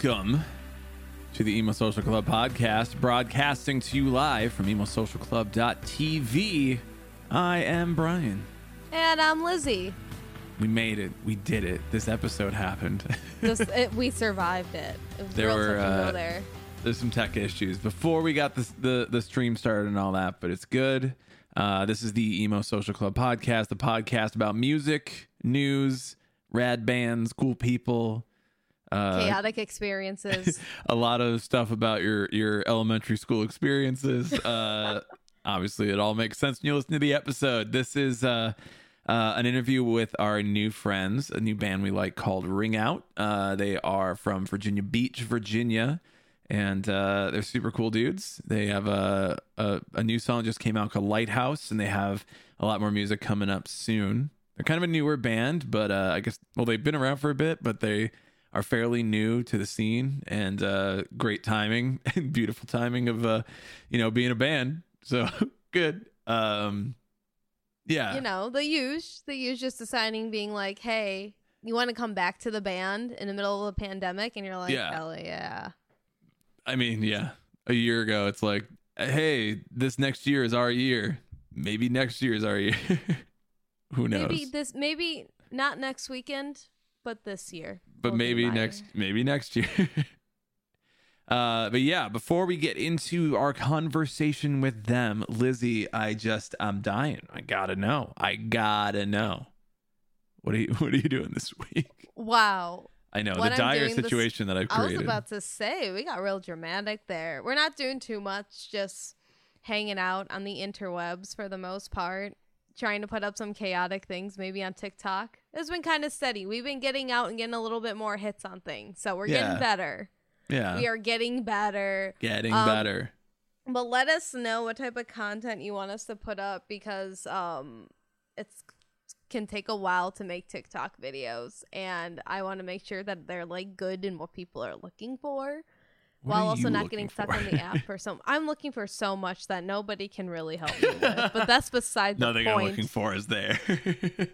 Welcome to the Emo Social Club podcast, broadcasting to you live from emosocialclub.tv. I am Brian. And I'm Lizzie. We made it. We did it. This episode happened. Just, it, we survived it. It was There were, touch and go uh, there. There's some tech issues before we got this, the the stream started and all that, but it's good. Uh, this is the Emo Social Club podcast, the podcast about music, news, rad bands, cool people, uh, Chaotic experiences. a lot of stuff about your your elementary school experiences. Uh, obviously, it all makes sense when you listen to the episode. This is uh, uh, an interview with our new friends, a new band we like called Wring Out. Uh, they are from Virginia Beach, Virginia, and uh, they're super cool dudes. They have a, a a new song just came out called Lighthouse, and they have a lot more music coming up soon. They're kind of a newer band, but uh, I guess well they've been around for a bit, but they are fairly new to the scene and uh, great timing and beautiful timing of uh, you know being a band. So good. Um, yeah, you know, the use, the use just deciding being like, hey, you want to come back to the band in the middle of a pandemic? And you're like, Yeah. hell yeah. I mean, yeah, a year ago, it's like, hey, this next year is our year. Maybe next year is our year. Who knows? Maybe this, maybe not next weekend, but this year. but maybe next year. maybe next year uh but yeah before we get into our conversation with them lizzie i just i'm dying i gotta know i gotta know what are you what are you doing this week Wow. i know What the I'm dire doing this- situation that i've created. I was about to say, we got real dramatic there. We're not doing too much, just hanging out on the interwebs for the most part, trying to put up some chaotic things maybe on TikTok. It's been kind of steady. We've been getting out and getting a little bit more hits on things. So we're Yeah. getting better. Yeah We are getting better. getting um, better But let us know what type of content you want us to put up because um it's can take a while to make TikTok videos and I want to make sure that they're like good and what people are looking for What while also not getting stuck on the app for some I'm looking for so much that nobody can really help me with. But that's beside the nothing i'm looking for is there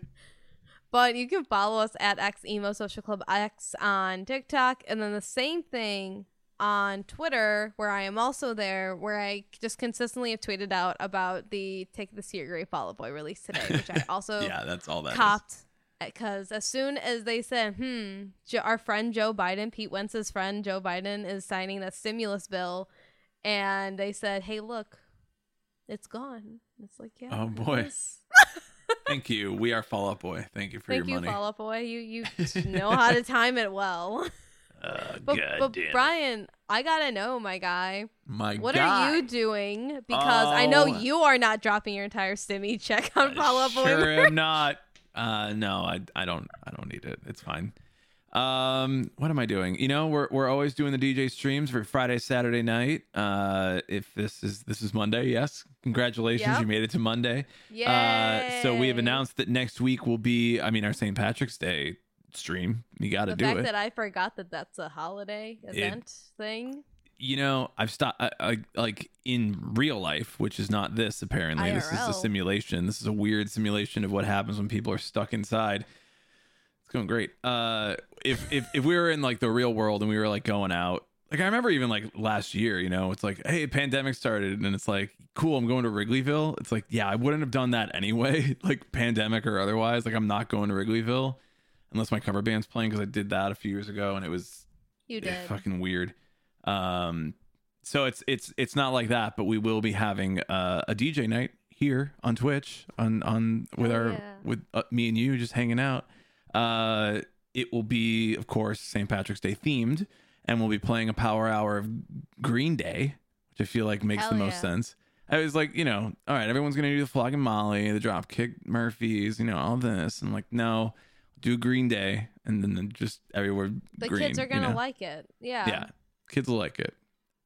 But you can follow us at X Emo Social Club X on TikTok, and then the same thing on Twitter, where I am also there, where I just consistently have tweeted out about the Take This Year Great Fall Out Boy release today, which I also yeah that's all that copped. Because as soon as they said, hmm, Jo- our friend Joe Biden, Pete Wentz's friend Joe Biden, is signing that stimulus bill, and they said, hey, look, it's gone. It's like, yeah. Oh, boy. is. thank you we are fall out boy thank you for Thank your you, money Fall Out Boy. You you know how to time it well. uh, But, but. Brian, I gotta know, my guy. my What God. are you doing? Because I know Oh. you are not dropping your entire stimmy check on Fall Out Boy. Sure am not. Uh, no, I, I don't I don't need it. It's fine. Um, what am I doing? You know, we're we're always doing the DJ streams for Friday, Saturday night. Uh, if this is this is Monday, yes. Congratulations, Yep. you made it to Monday. Yeah. Uh, so we have announced that next week will be, I mean, our St. Patrick's Day stream. You got to do fact it. that I forgot that that's a holiday event thing. you know, I've stopped I, I, like in real life, which is not this apparently. This is a simulation. This is a weird simulation of what happens when people are stuck inside. It's going great. Uh, if if if we were in like the real world and we were like going out, like I remember even like last year, you know, it's like, hey, pandemic started, and it's like, cool, I'm going to Wrigleyville. It's like, yeah, I wouldn't have done that anyway, like pandemic or otherwise. Like I'm not going to Wrigleyville unless my cover band's playing because I did that a few years ago and it was You yeah, did. fucking weird. Um, so it's it's it's not like that, but we will be having uh, a DJ night here on Twitch on on with Hell our yeah. with uh, me and you just hanging out. Uh, it will be, of course, St. Patrick's Day themed, and we'll be playing a power hour of Green Day, which I feel like makes the Hell most yeah. sense. I was like, you know, all right, everyone's gonna do the Flogging Molly, the Dropkick Murphys, you know, all this. I'm like, no, do Green Day, and then just everywhere. The green, kids are gonna know? like it. Yeah. Yeah, kids will like it.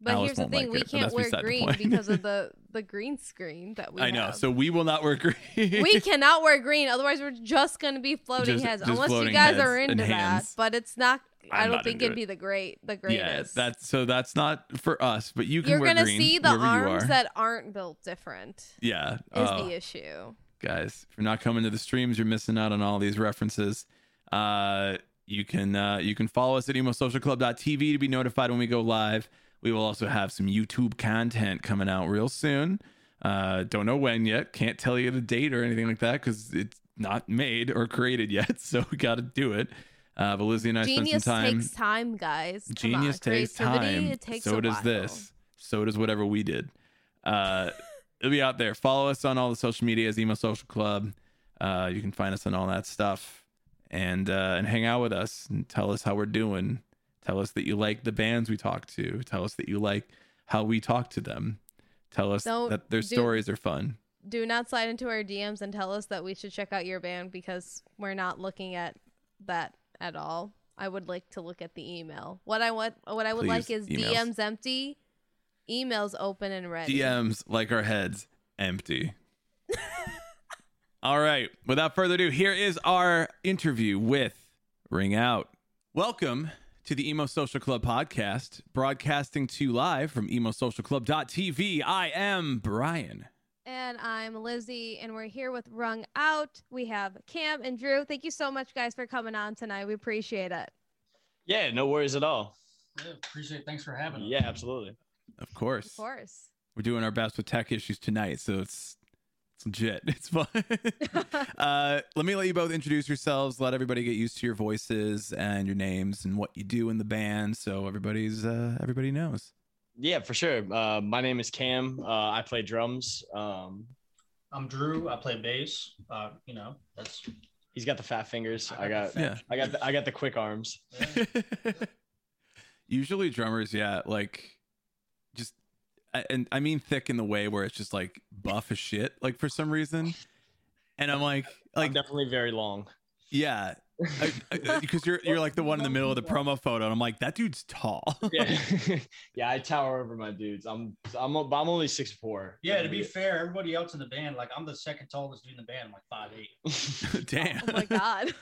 But Alice here's the thing: like we it, can't wear green because of the the green screen that we I know. have. So we will not wear green. we cannot wear green, otherwise we're just gonna be floating Just- heads. just Unless you guys are into that, hands. but it's not. I I'm don't think it'd it. be the great, the greatest. Yeah, that's so that's not for us, but you can You're gonna see the arms that aren't built different. yeah. Is Oh, the issue. guys, if you're not coming to the streams, you're missing out on all these references. Uh, you can uh, you can follow us at emosocialclub.tv to be notified when we go live. We will also have some YouTube content coming out real soon. Uh, don't know when yet. Can't tell you the date or anything like that because it's not made or created yet. So we got to do it. Uh, but Lizzie and I Genius spent some time. Genius takes time, guys. Come Genius on. takes Creativity, time. It takes so does while. this. So does whatever we did. Uh, it'll be out there. Follow us on all the social medias, Emo Social Club. Uh, you can find us on all that stuff, and uh, and hang out with us and tell us how we're doing. Tell us that you like the bands we talk to. Tell us that you like how we talk to them. Tell us Don't that their do- stories are fun. Do not slide into our DMs and tell us that we should check out your band because we're not looking at that at all. I would like to look at the email. What I want, what I would like is emails. DMs empty, emails open and ready. DMs like our heads empty. All right. Without further ado, here is our interview with Wring Out. Welcome to the Emo Social Club podcast, broadcasting to you live from emosocialclub.tv. I am Brian. And I'm Lizzie, and we're here with Rung Out. We have Cam and Drew. Thank you so much, guys, for coming on tonight. We appreciate it. Yeah, no worries at all. Yeah, appreciate. Thanks for having us. Yeah, absolutely. Of course. Of course. We're doing our best with tech issues tonight, so it's it's legit. It's fun. uh, let me let you both introduce yourselves. Let everybody get used to your voices and your names and what you do in the band, so everybody's uh, everybody knows. Yeah, for sure. Uh, my name is Cam. Uh, I play drums. Um, I'm Drew. I play bass. Uh, you know, that's he's got the fat fingers. I got, Yeah. I got, the, I got the quick arms. yeah. Usually drummers, yeah, like just I- and I mean thick in the way where it's just like buff as shit, like for some reason. And I'm like, I'm like definitely very long. yeah, because uh, you're you're like the one in the middle of the promo photo, and I'm like, that dude's tall. Yeah, yeah. I tower over my dudes. I'm, I'm, I'm only six four. yeah. To be fair, everybody else in the band, like I'm the second tallest dude in the band. I'm like five eight. Damn, Oh my God.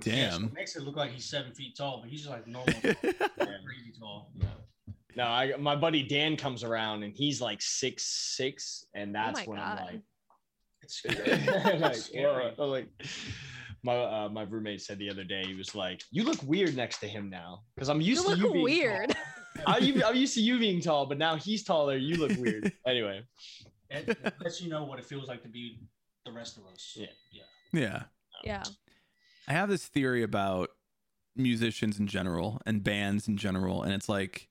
damn. makes it look like he's seven feet tall, but he's just like normal, tall, crazy tall. No, I, my buddy Dan comes around and he's like six six, and that's Oh when God. I'm like, It's like, scary. uh, like my uh, my roommate said the other day he was like you look weird next to him now because i'm used You to look you being weird. tall. I, you- I'm used to you being tall but now he's taller you look weird anyway It, it lets you know what it feels like to be the rest of us. Yeah. yeah. yeah. Yeah. I have this theory about musicians in general and bands in general, and it's like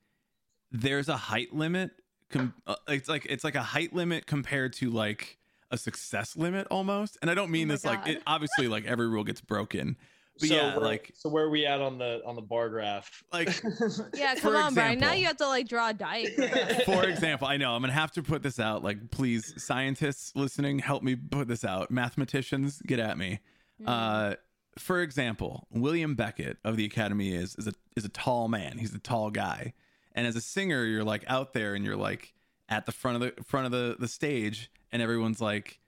there's a height limit. Com- uh, it's like it's like a height limit compared to like a success limit almost. And I don't mean Oh my this like it, obviously like every rule gets broken, but so yeah, where- like so where are we at on the on the bar graph like Yeah, For come on, Brian. Now you have to like draw a diagram. for example, I know I'm gonna have to put this out. Like, please, scientists listening, help me put this out. Mathematicians, get at me. Hmm. Uh, for example, William Beckett of the Academy is is a is a tall man. He's a tall guy, and as a singer, you're like out there and you're like at the front of the front of the the stage, and everyone's like,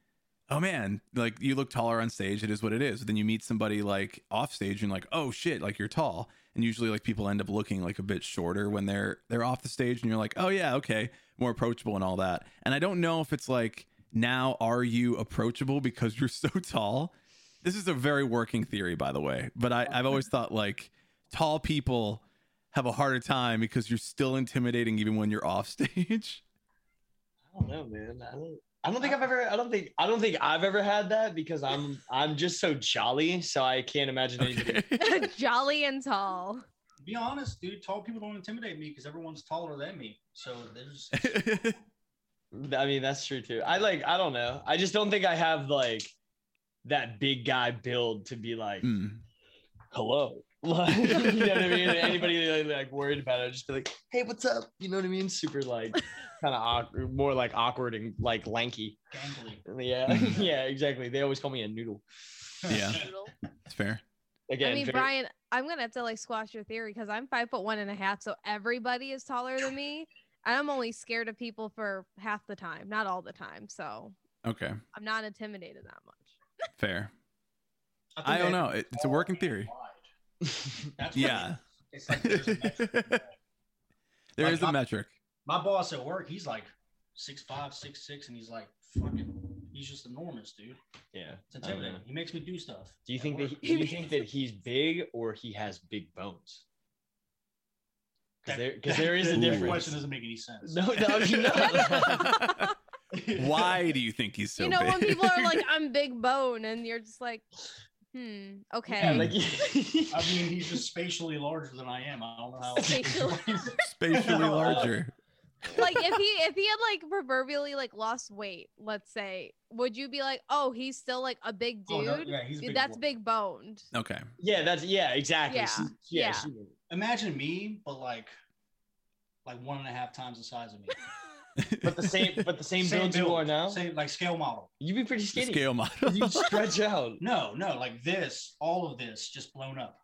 "Oh man, like you look taller on stage. It is what it is." Then you meet somebody like off stage, and like, "Oh shit, like you're tall." And usually, like people end up looking like a bit shorter when they're they're off the stage, and you're like, "Oh yeah, okay, more approachable and all that." And I don't know if it's like now are you approachable because you're so tall this is a very working theory by the way but I, i've always thought like tall people have a harder time because you're still intimidating even when you're off stage i don't know man i don't I don't think I've ever. I don't think. I don't think I've ever had that because I'm. I'm just so jolly, so I can't imagine anybody. Jolly and tall. Be honest, dude. Tall people don't intimidate me because everyone's taller than me. So there's I mean, that's true too. I like. I don't know. I just don't think I have like that big guy build to be like, Mm. hello. Like, you know what I mean? Anybody like, like worried about it, just be like, hey, what's up? You know what I mean? Super like kind of awkward, more like awkward and like lanky. gangly. Yeah, yeah, exactly. They always call me a noodle. Yeah. it's fair Again, I mean, very- Brian, I'm gonna have to like squash your theory because I'm five foot one and a half, so everybody is taller than me. And I'm only scared of people for half the time, not all the time. So okay I'm not intimidated that much. fair think i don't know it, it's a working theory That's yeah It's like there's a metric. There Like, is a my- metric. My boss at work, he's like six five, six six, and he's like fucking. He's just enormous, dude. Yeah. It's I don't know. intimidating. Uh-huh. He makes me do stuff. Do you at think that he, do you think that he's big or he has big bones? Because there, because there is a that difference. question doesn't make any sense. No, no, no. Why do you think he's so you know big? when people are like, "I'm big bone," and you're just like, "Hmm, okay." Yeah, like, I mean, he's just spatially larger than I am. I don't know how. Spatially spatially larger. like if he if he had like proverbially like lost weight, let's say, would you be like, "Oh, he's still like a big Oh, dude"? no, yeah, he's a big That's boy. big boned. Okay. yeah, that's yeah, exactly. Yeah, She- yeah, yeah. she- Imagine me, but like, like one and a half times the size of me. but the same, but the same, Same build you build, are now. Same like scale model. You'd be pretty skinny. Scale model. You stretch out. No, no, like this, all of this just blown up.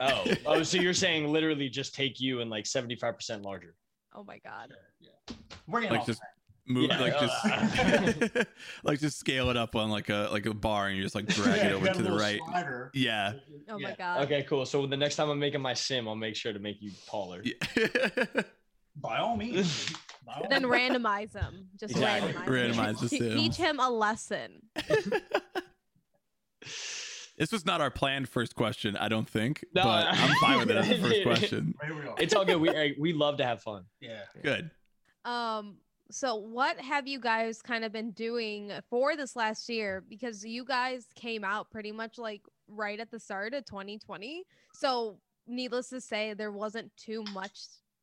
Oh, oh, so you're saying literally just take you and like 75% larger. Oh my god. Yeah. We're getting Like just- track. Move Yeah, like just oh. like just scale it up on like a like a bar and you just like drag Yeah, it over to the right. Slider. Yeah. Oh my god. Okay, cool. So the next time I'm making my sim, I'll make sure to make you taller. yeah. By all means. By all Then randomize him. Just Exactly. randomize. him. Randomize the Te- Teach him a lesson. this was not our planned first question, I don't think. No, but I'm fine with it as the first question. Here we are. It's all good. We we love to have fun. yeah. Good. Um, so what have you guys kind of been doing for this last year? Because you guys came out pretty much like right at the start of 2020. So needless to say, there wasn't too much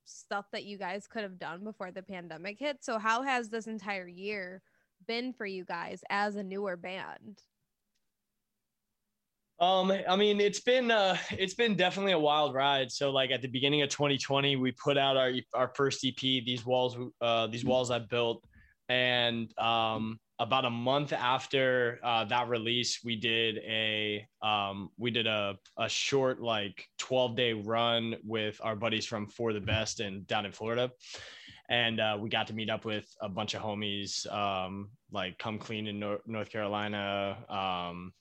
stuff that you guys could have done before the pandemic hit. So how has this entire year been for you guys as a newer band? Um, I mean, it's been uh, it's been definitely a wild ride. So, like at the beginning of 2020, we put out our our first EP, these walls, uh, these walls I built, and um, about a month after uh, that release, we did a um, we did a a short like 12 day run with our buddies from For the Best and down in Florida. And uh, we got to meet up with a bunch of homies, um, like Come Clean in Nor- North Carolina, um,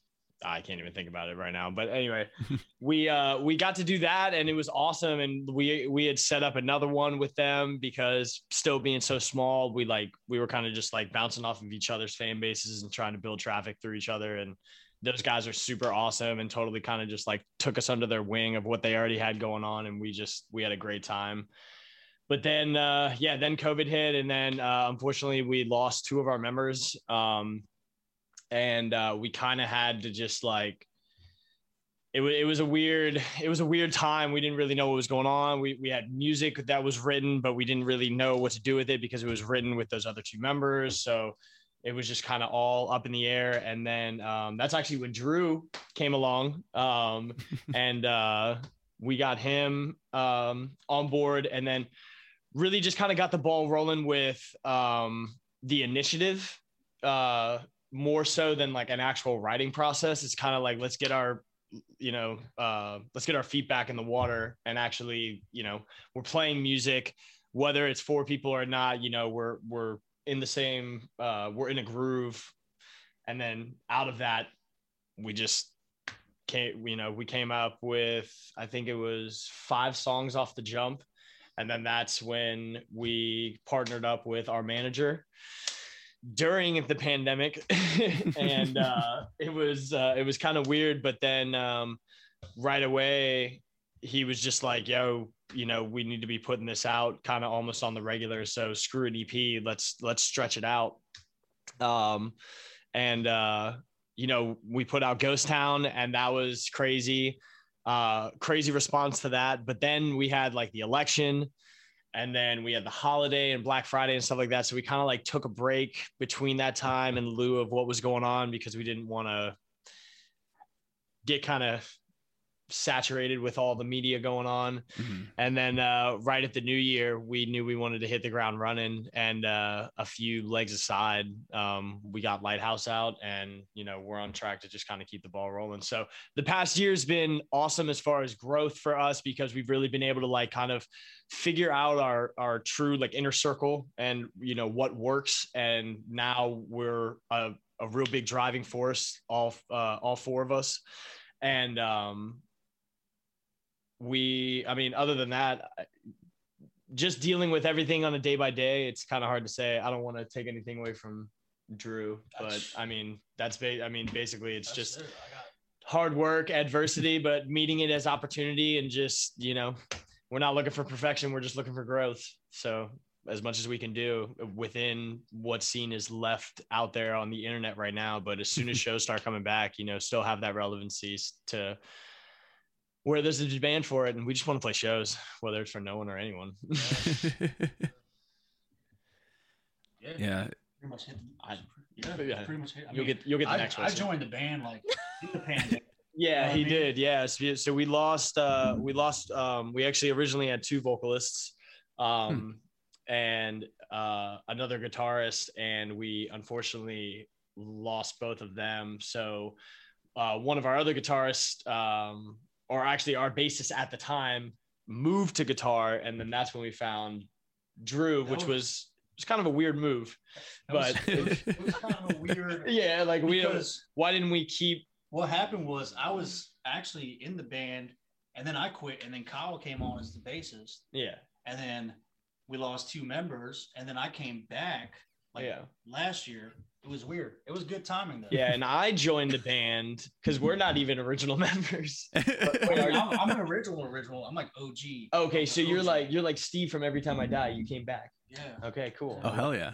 I can't even think about it right now. But anyway, we uh we got to do that and it was awesome. And we we had set up another one with them because still being so small, we like we were kind of just like bouncing off of each other's fan bases and trying to build traffic through each other. And those guys are super awesome and totally kind of just like took us under their wing of what they already had going on. And we just we had a great time. But then uh yeah, then COVID hit and then uh unfortunately we lost two of our members. Um and uh, we kind of had to just like it, wa- it was a weird it was a weird time. We didn't really know what was going on. We, we had music that was written but we didn't really know what to do with it because it was written with those other two members. So it was just kind of all up in the air. And then um, that's actually when drew came along um, and uh, we got him um, on board and then really just kind of got the ball rolling with um, the initiative uh, more so than like an actual writing process. It's kind of like let's get our you know uh, let's get our feet back in the water and actually you know we're playing music whether it's for people or not you know we're we're in the same uh, we're in a groove. And then out of that we just came you know we came up with i think it was five songs off the jump. And then that's when we partnered up with our manager during the pandemic and uh, it was uh, it was kind of weird but then um, right away he was just like yo you know we need to be putting this out kind of almost on the regular so screw an ep let's let's stretch it out. Um, and uh, you know we put out ghost town and that was crazy uh, crazy response to that but then we had like the election and then we had the holiday and black friday and stuff like that. So we kind of like took a break between that time in lieu of what was going on because we didn't want to get kind of saturated with all the media going on. Mhm. and then uh, right at the new year we knew we wanted to hit the ground running. And uh, a few legs aside um, we got lighthouse out and you know we're on track to just kind of keep the ball rolling. So the past year's been awesome as far as growth for us because we've really been able to like kind of figure out our our true like inner circle and you know what works. And now we're a, a real big driving force all uh, all four of us. And um we, I mean, other than that, just dealing with everything on a day by day, it's kind of hard to say. I don't want to take anything away from Drew, but I mean, that's ba- I mean, basically, it's just it. Hard work, adversity, but meeting it as opportunity and just, you know, we're not looking for perfection. We're just looking for growth. So as much as we can do within what scene is left out there on the internet right now. But as soon as shows start coming back, you know, still have that relevancy to where there's a demand for it. And we just want to play shows, whether it's for no one or anyone. yeah. Yeah. Pretty much hit. I- yeah, yeah. Pretty much hit. I you'll mean, get you'll get the I, next one I one. joined the band like in the pandemic. Yeah, know he I mean? did. Yeah. So, so we lost. Uh, we lost. Um, we actually originally had two vocalists, um, and uh, another guitarist, and we unfortunately lost both of them. So uh, one of our other guitarists, um, or actually our bassist at the time, moved to guitar, and then that's when we found Drew, That which was- was was kind of a weird move. That was- But- it was, it was kind of a weird. Yeah, like we. Uh, because Why didn't we keep? what happened was I was actually in the band, and then I quit, and then Kyle came on as the bassist, Yeah. and then we lost two members, and then I came back like Yeah. last year. It was weird. It was good timing though. Yeah, and I joined the band because we're not even original members. I mean, I'm, I'm an original, original. I'm like OG. Okay, I'm so an you're like you're like Steve from Every Time I Die. You came back. yeah. Okay, cool. oh hell yeah.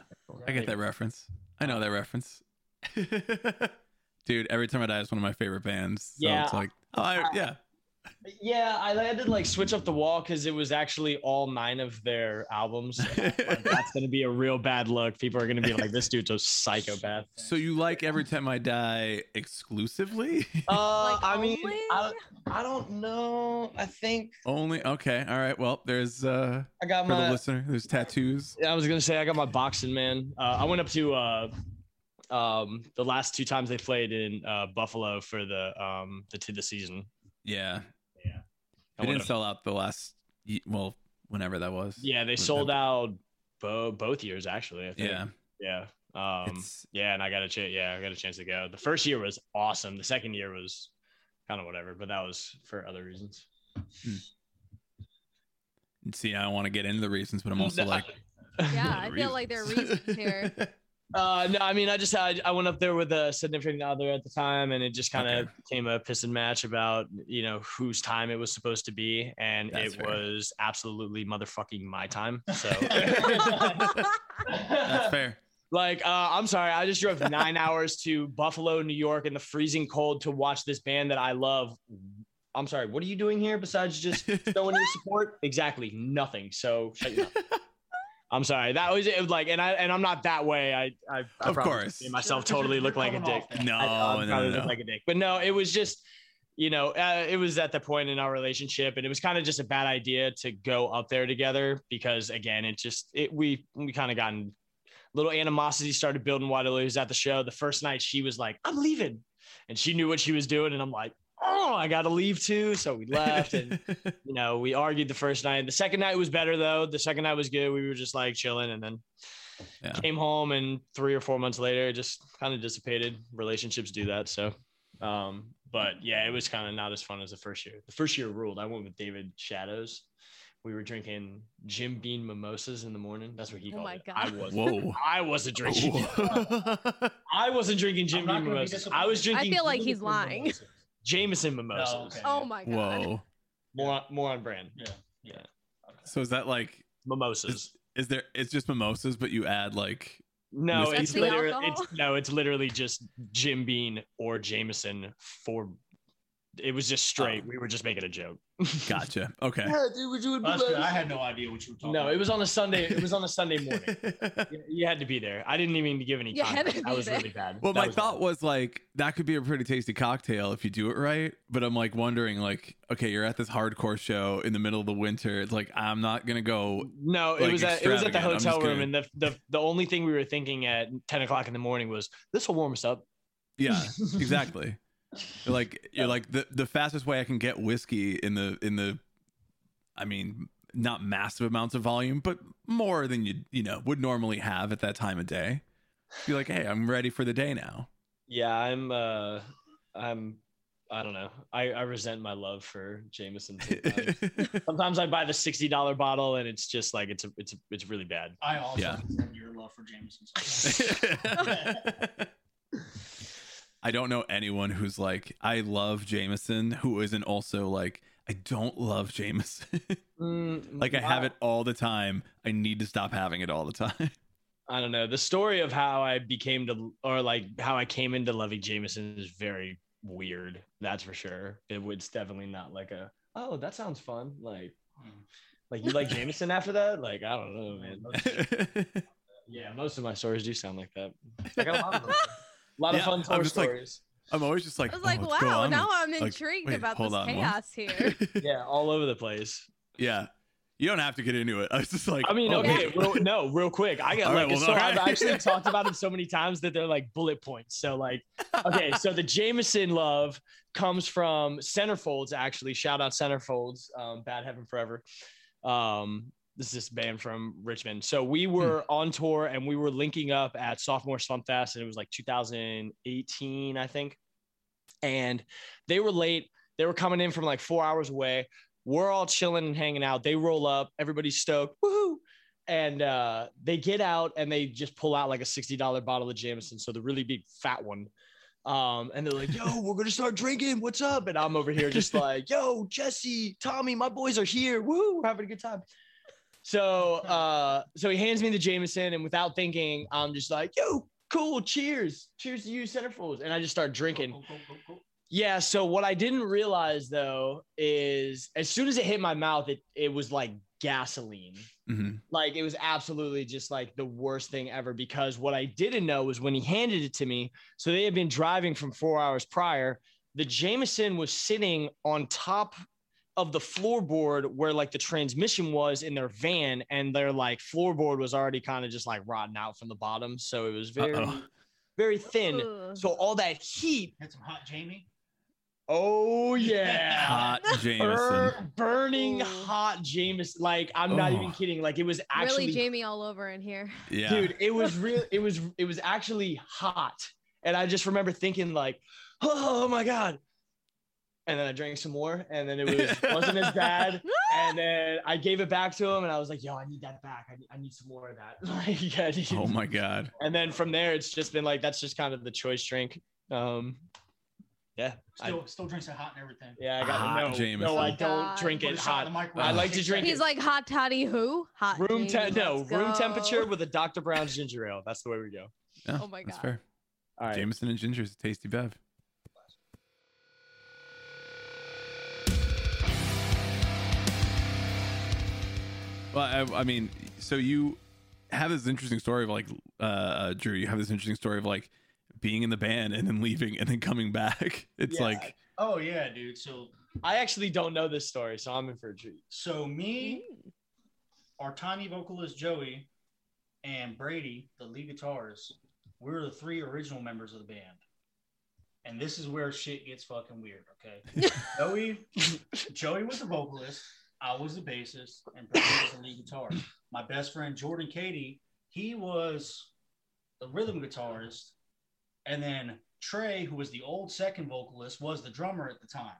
I get that reference. I know that reference. Dude, every time I die is one of my favorite bands. So Yeah. it's like, oh I, yeah. Yeah, I had to like switch up the wall because it was actually all nine of their albums. Like, that's gonna be a real bad look. People are gonna be like, "This dude's a psychopath." So you like every time I die exclusively? Uh, Like I mean. I, I don't know. I think Only okay. All right. Well, there's uh I got for the my. listener, there's tattoos. Yeah, I was gonna say I got my boxing man. Uh, I went up to uh, um, the last two times they played in uh, Buffalo for the um the Tid the Season. Yeah. Yeah. They didn't sell out the last well, whenever that was. Yeah, they sold out bo- both years actually. I think. Yeah. Yeah. Um, It's yeah, and I got a chance. Yeah, I got a chance to go. The first year was awesome. The second year was kind of whatever, but that was for other reasons. see, I don't want to get into the reasons, but I'm also like Yeah, I are feel like there are reasons here. Uh, no, I mean, I just had, I went up there with a significant other at the time, and it just kind of Okay. became a piss and match about, you know, whose time it was supposed to be, and That's it fair. was absolutely motherfucking my time. So, That's fair. like, uh, I'm sorry, I just drove nine hours to Buffalo, New York, in the freezing cold to watch this band that I love. I'm sorry, what are you doing here besides just showing your support? Exactly nothing. So, shut your mouth. I'm sorry. That was it. Like, and I and I'm not that way. I I, I Of probably course. made myself totally look like a dick. No, I, I no, no, look like a dick. But no, it was just, you know, uh, it was at the point in our relationship, and it was kind of just a bad idea to go up there together because, again, it just it we we kind of gotten little animosity started building while he was at the show. The first night, she was like, "I'm leaving," and she knew what she was doing, and I'm like, "Oh, I got to leave too." So we left, and you know, we argued the first night. The second night was better though. The second night was good. We were just like chilling, and then Yeah. came home, and three or four months later, it just kind of dissipated. Relationships do that. So, um, but yeah, it was kind of not as fun as the first year. The first year ruled. I went with David Shadows. We were drinking Jim Beam mimosas in the morning. That's what he Oh called my it. God. I was. Whoa. I wasn't drinking. I wasn't drinking Jim I'm Bean mimosas. I was drinking. I feel like he's lying. mimosas. Jameson oh, mimosas. Oh, okay. Oh my god. Whoa. More, on- more on brand. Yeah. Yeah. So is that like Mimosas. is there it's just mimosas, but you add like No, it's literally it's no, it's literally just Jim Beam or Jameson for. It was just straight. Oh. We were just making a joke. gotcha. Okay. dude, we're doing Well, that's good. I had no idea what you were talking No, about. it was on a Sunday. It was on a Sunday morning. You- You had to be there. I didn't even give any You had context. to That be was there. really bad. Well, That my was thought bad. was like that could be a pretty tasty cocktail if you do it right. But I'm like wondering, like, okay, you're at this hardcore show in the middle of the winter. It's like I'm not gonna go. no. It like, was at it was at the extravagant. I'm just hotel room, gonna- and the, the the only thing we were thinking at ten o'clock in the morning was this will warm us up. Yeah, exactly. You're like you're like the the fastest way I can get whiskey in the in the, I mean, not massive amounts of volume, but more than you you know would normally have at that time of day. Be like, hey, I'm ready for the day now. Yeah, I'm. uh I'm. I don't know. I, I resent my love for Jameson. Sometimes. sometimes I buy the sixty dollar bottle and it's just like it's a, it's a, it's really bad. I also Yeah. resent your love for Jameson. I don't know anyone who's like, I love Jameson, who isn't also like, I don't love Jameson. Mm, like I have it all the time. I need to stop having it all the time. I don't know. The story of how I became to, or like how I came into loving Jameson is very weird. That's for sure. It was definitely not like a, oh, that sounds fun. Like, like you like Jameson after that? Like, I don't know, man. Yeah, most of my stories do sound like that. I got a lot of them. A lot Yeah, of fun I'm tour just like- stories. I'm always just like, I was oh, like, what's going wow, now I'm Like, intrigued wait, about this on, what? chaos here. yeah, all over the place. yeah. You don't have to get into it. I was just like, I mean, oh, okay, hey. real, no, real quick. I got All like right, well, story. all I've actually talked about them so many times that they're like bullet points. So like, okay, so the Jameson love comes from Centerfolds. Actually, shout out Centerfolds. Um, Bad Heaven Forever. Um, this is this band from Richmond. So we were on tour and we were linking up at Sophomore Fun Fest, and it was like 2018, I think. And they were late. They were coming in from like four hours away. We're all chilling and hanging out. They roll up, everybody's stoked, woohoo! And uh, they get out and they just pull out like a sixty dollar bottle of Jameson, so the really big fat one. Um, and they're like, "Yo, we're gonna start drinking. What's up?" And I'm over here just like, "Yo, Jesse, Tommy, my boys are here. Woo, we're having a good time." So, uh, so he hands me the Jameson, and without thinking, I'm just like, "Yo, cool, cheers, cheers to you, centerfolds," and I just start drinking. Go, go, go. Yeah. So what I didn't realize though is as soon as it hit my mouth, it it was like gasoline. Mhm. Like it was absolutely just like the worst thing ever. Because what I didn't know was when he handed it to me. So they had been driving from four hours prior. The Jameson was sitting on top of the floorboard where like the transmission was in their van, and their like floorboard was already kind of just like rotten out from the bottom. So it was very Uh-oh. very thin. Ugh. So all that heat. Had some hot Jamie. Oh yeah. Hot Jameson. Bur- burning Ooh. hot Jameson. Like I'm not oh. even Oh. kidding. Like it was actually, really Jamie all over in here. Yeah. dude. It was real. It was. It was actually hot. And I just remember thinking like, oh my god. And then I drank some more, and then it was wasn't as bad. And then I gave it back to him, and I was like, "Yo, I need that back. I need, I need some more of that." Like, yeah, I Oh my god. And then from there, it's just been like that's just kind of the choice drink. Um, yeah, I- Still, still drinks it hot and everything. yeah, I got Hot no, Jameson. no, I don't God. drink it a in hot. the. I like to drink it. He's it like hot toddy who? Hot room Jamie, temp. No, let's room go. temperature with a Dr. Brown's ginger ale. That's the way we go. Yeah, Oh my god, That's fair. All right. Jameson and ginger is a tasty bev. Well, I, I mean, so you have this interesting story of like, uh, uh, Drew, you have this interesting story of like being in the band and then leaving and then coming back. It's Yeah. like, Oh yeah, dude. So I actually don't know this story, so I'm in for a treat. so me, Mm. our tiny vocalist Joey, and Brady, the lead guitarist, we were the three original members of the band. And this is where shit gets fucking weird, okay? Joey, Joey was the vocalist, I was the bassist, and Brady was the lead guitarist. My best friend Jordan Katie, he was the rhythm guitarist, and then Trey, who was the old second vocalist, was the drummer at the time.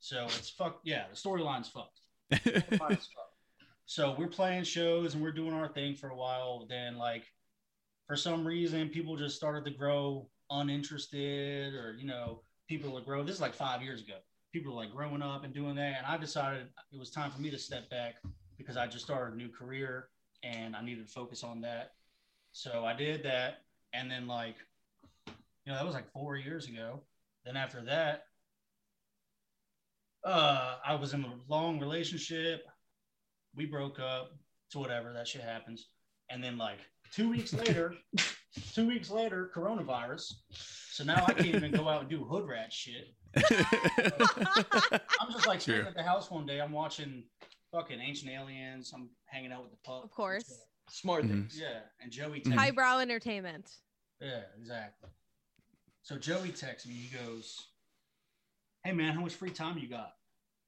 So it's fucked. yeah, the storyline's fucked. Storyline's fucked. So we're playing shows and we're doing our thing for a while. Then like for some reason people just started to grow uninterested or you know, people would grow. This is like five years ago. People like growing up and doing that. And I decided it was time for me to step back because I just started a new career and I needed to focus on that. So I did that. And then like, you know, that was like four years ago. Then after that, uh, I was in a long relationship. We broke up. So whatever, that shit happens. And then like two weeks later, two weeks later, coronavirus. So now I can't even go out and do hood rat shit. I'm just like Sure. sitting at the house one day. I'm watching fucking Ancient Aliens. I'm hanging out with the pup. Of course. Smart Mhm. things. Yeah, and Joey. Mhm. texted- Highbrow entertainment. Yeah, exactly. So Joey texts me. He goes, "Hey man, how much free time you got?"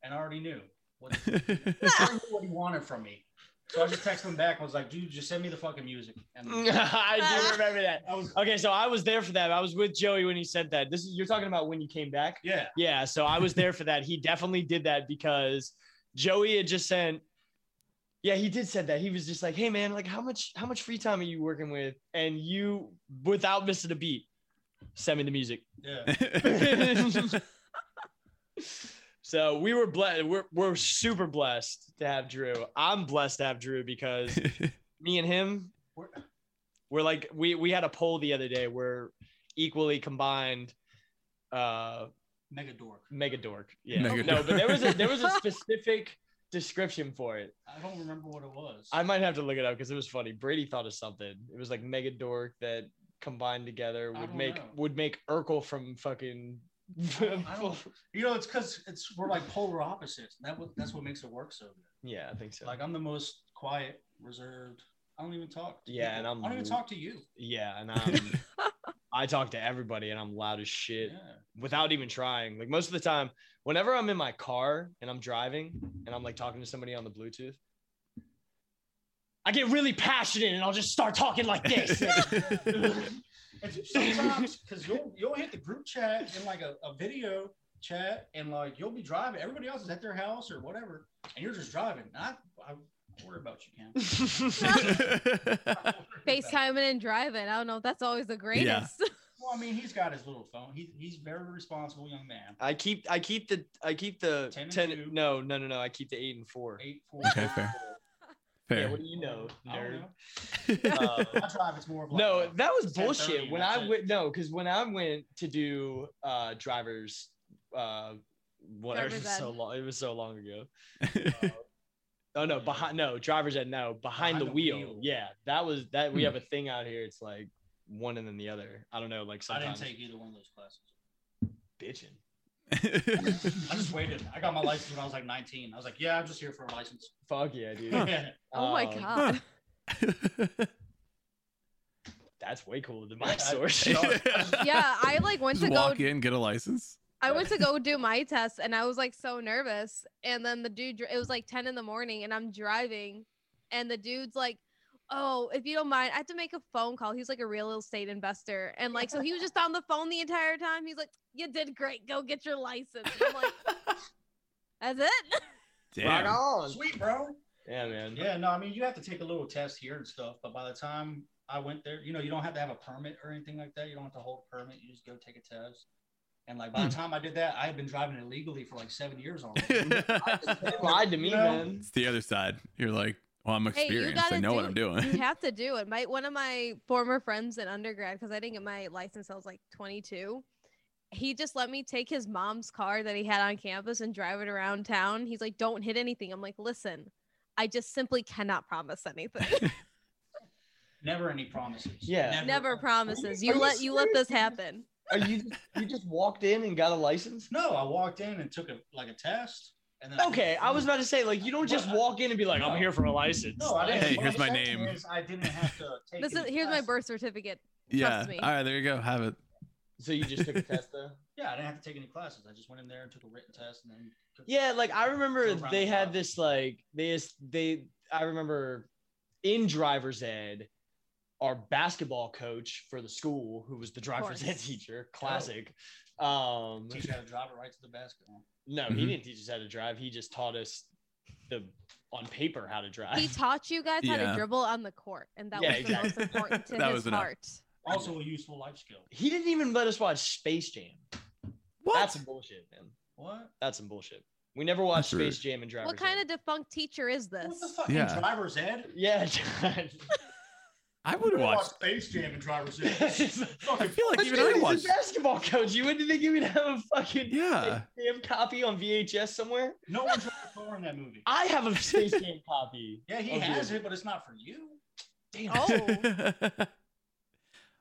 And I already knew what, I already knew what he wanted from me. So I just texted him back. I was like, dude, just send me the fucking music. And I do remember that. I was, Okay, so I was there for that. I was with Joey when he said that. This is you're talking about when you came back. yeah. Yeah, so I was there for that. He definitely did that because Joey had just sent. Yeah, he did said that. He was just like, "Hey man, like how much how much free time are you working with?" And you, without missing a beat, send me the music. Yeah. so we were blessed. We're we're super blessed to have Drew. I'm blessed to have Drew because me and him, We're- we're like we we had a poll the other day. We're equally combined. Uh, Mega dork. mega dork. Yeah. Mega no, dork. but there was a there was a specific description for it. I don't remember what it was. I might have to look it up because it was funny. Brady thought of something. It was like mega dork that combined together would make know. would make Urkel from fucking. I don't- I don't- you know, it's because it's we're like polar opposites. That what that's what makes it work so good. yeah, I think so. Like I'm the most quiet, reserved. I don't even talk. To Yeah, people. and I'm- I don't even talk to you. yeah, and I'm, I talk to everybody and I'm loud as shit Yeah. without even trying. Like most of the time, whenever I'm in my car and I'm driving and I'm like talking to somebody on the Bluetooth. I get really passionate and I'll just start talking like this. It's sometimes because you'll you'll hit the group chat in like a, a video chat and like you'll be driving. Everybody else is at their house or whatever, and you're just driving. I I worry about you, Cam. I worry. FaceTiming and driving. I don't know. if That's always the greatest. Well, I mean, he's got his little phone. He, he's very responsible young man. I keep I keep the I keep the 10 10 no no no no I keep the 8 and 4. Eight four. Okay, fair. Yeah, what do you know, I nerd? know. Uh, I drive. It's more of like no, a- that was bullshit. When I went no, because when I went to do uh drivers uh whatever Driver's it was so long it was so long ago. Oh no, behind no, drivers at no, behind, Behind the, the wheel. wheel. Yeah, that was that we Hmm. have a thing out here. It's like one and then the other. I don't know, like I didn't take either one of those classes. bitching. I just waited. I got my license when I was like 19. I was like, yeah, I'm just here for a license. Fuck yeah, dude. Yeah. oh my Um, god. That's way cooler than my Yeah, I- source. Yeah, I like went Just to go walk in, get a license. I went to go do my test and I was like so nervous. And then the dude, dr- it was like 10 in the morning and I'm driving. And the dude's like, Oh, if you don't mind, I have to make a phone call. He's like a real estate investor. And like, so he was just on the phone the entire time. He's like, You did great. Go get your license. And I'm like, That's it. Rock Damn. on. Sweet, bro. Yeah, man. Yeah, no, I mean, you have to take a little test here and stuff. But by the time I went there, you know, you don't have to have a permit or anything like that. You don't have to hold a permit. You just go take a test. And like by Hmm. the time I did that, I had been driving illegally for like seven years already. They lied to me, You know? man. It's the other side. You're like, well, I'm Hey, experienced. I know do, what I'm doing. You have to do it. My one of my former friends in undergrad, because I didn't get my license, I was like 22. He just let me take his mom's car that he had on campus and drive it around town. He's like, "Don't hit anything." I'm like, "Listen, I just simply cannot promise anything. Never any promises. Yeah. Never promises. You you let you let this happen." Are you you just walked in and got a license? No, I walked in and took a like a test. And then Okay, I was about to say like you don't just walk in and be like I'm here for a license. No, I didn't. Hey, here's my name. is I didn't have to take. This is any here's my birth certificate. yeah. me. All right, there you go. Have it. So you just took a test though? Yeah, I didn't have to take any classes. I just went in there and took a written test and then. Took Yeah, like I remember they the had block. this like they they I remember in driver's ed our basketball coach for the school who was the driver's ed teacher classic um Teach you how to drive it right to the basketball. no he Mhm. didn't teach us how to drive he just taught us the on paper how to drive He taught you guys how to dribble on the court, and that Yeah, was the most important to That his was enough. heart. Also a useful life skill. he didn't even let us watch space jam What? that's some bullshit man What? that's some bullshit we never watched That's rude. space jam and driver's What kind ed. of defunct teacher is this? What the fucking Yeah. driver's ed? yeah I would watch. Watched Space Jam and driver's ed. I feel like But even dude, I he's watched. a basketball coach. You wouldn't think he would have a fucking Yeah. damn copy on VHS somewhere? No one drove a car in that movie. I have a Space Jam copy. Yeah, he has the- it, but it's not for you. Damn. Oh.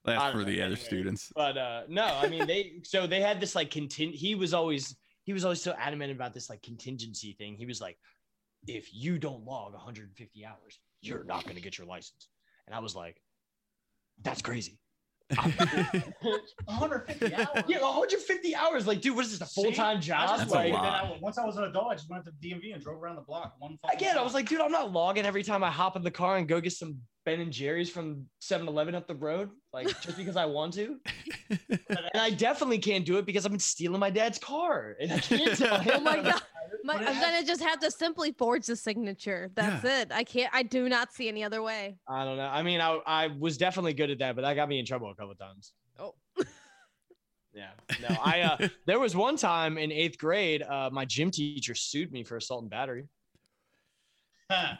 That's for know, the other students. But uh no, I mean they so they had this like contin he was always he was always so adamant about this like contingency thing. He was like, if you don't log 150 hours, you're not gonna get your license. And I was like, that's crazy. 150 hours. Yeah, 150 hours. Like, dude, what is this? A full time job? That's like, waited, lot. then I- once I was an adult, I just went to DMV and drove around the block. One fucking again, I was like, dude, I'm not logging every time I hop in the car and go get some Ben and Jerry's from 7-Eleven up the road, like just because I want to. And I definitely can't do it because I've been stealing my dad's car, and I can't tell him. Oh my god. My, I'm gonna just have to simply forge the signature. That's it. I can't. I do not see any other way. I don't know. I mean, I I was definitely good at that, but that got me in trouble a couple of times. Oh. Yeah. No, I uh there was one time in eighth grade, uh my gym teacher sued me for assault and battery. I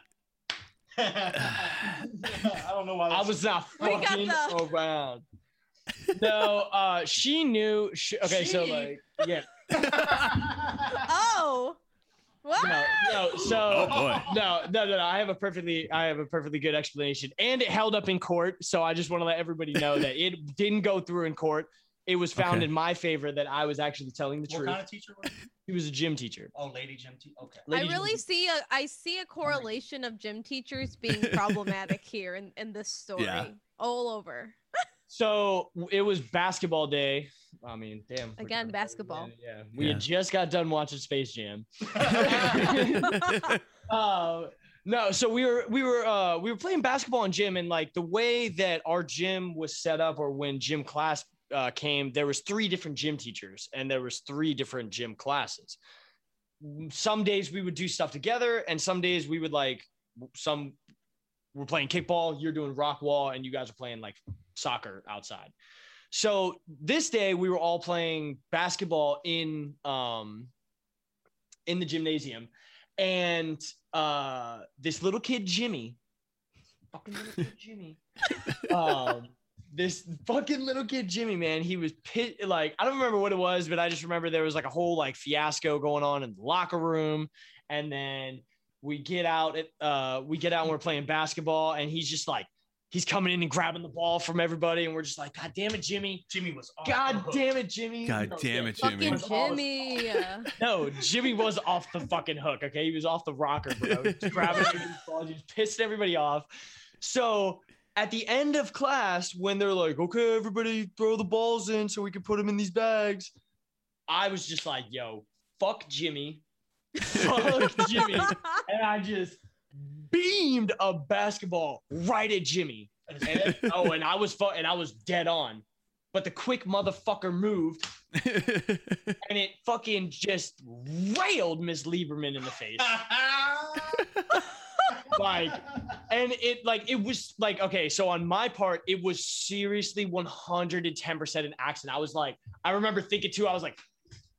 don't know why. I was not We fucking the- around. No, uh she knew she, okay, so like yeah. Oh. What? No, no, so Oh, boy. no, no, no, no. I have a perfectly, I have a perfectly good explanation, and it held up in court. So I just want to let everybody know that it didn't go through in court. It was found Okay. in my favor that I was actually telling the what truth. kind of teacher was he? He was a gym teacher. Oh, lady gym teacher. Okay. I Lady gym really teacher. see a I see a correlation of gym teachers being problematic here in, in this story. Yeah. All over. So it was basketball day. I mean, damn. Again, doing- basketball. Yeah, we Yeah. had just got done watching Space Jam. Uh, no, so we were we were uh we were playing basketball in gym and like the way that our gym was set up or when gym class uh, came there was three different gym teachers and there was three different gym classes. Some days we would do stuff together and some days we would like some we're playing kickball, you're doing rock wall and you guys are playing like soccer outside. So this day we were all playing basketball in um in the gymnasium. And uh this little kid Jimmy fucking little kid Jimmy um this fucking little kid Jimmy man he was pit like I don't remember what it was but I just remember there was like a whole like fiasco going on in the locker room. And then we get out at uh we get out and we're playing basketball and he's just like he's coming in and grabbing the ball from everybody and we're just like god damn it Jimmy Jimmy was. off the god hook. damn it Jimmy God No, damn it, Jimmy. Fucking Jimmy. no, Jimmy was off the fucking hook. Okay, he was off the rocker, bro. He was grabbing everybody's balls, he was pissing everybody off. So at the end of class, when they're like, "Okay, everybody, throw the balls in so we can put them in these bags," I was just like, "Yo, fuck Jimmy, fuck Jimmy," and I just beamed a basketball right at Jimmy. And oh, and I was fu- and I was dead on. But the quick motherfucker moved and it fucking just railed Miss Lieberman in the face. Like, and it like it was like okay, so on my part, it was seriously 110% an accident. I was like, I remember thinking too, I was like,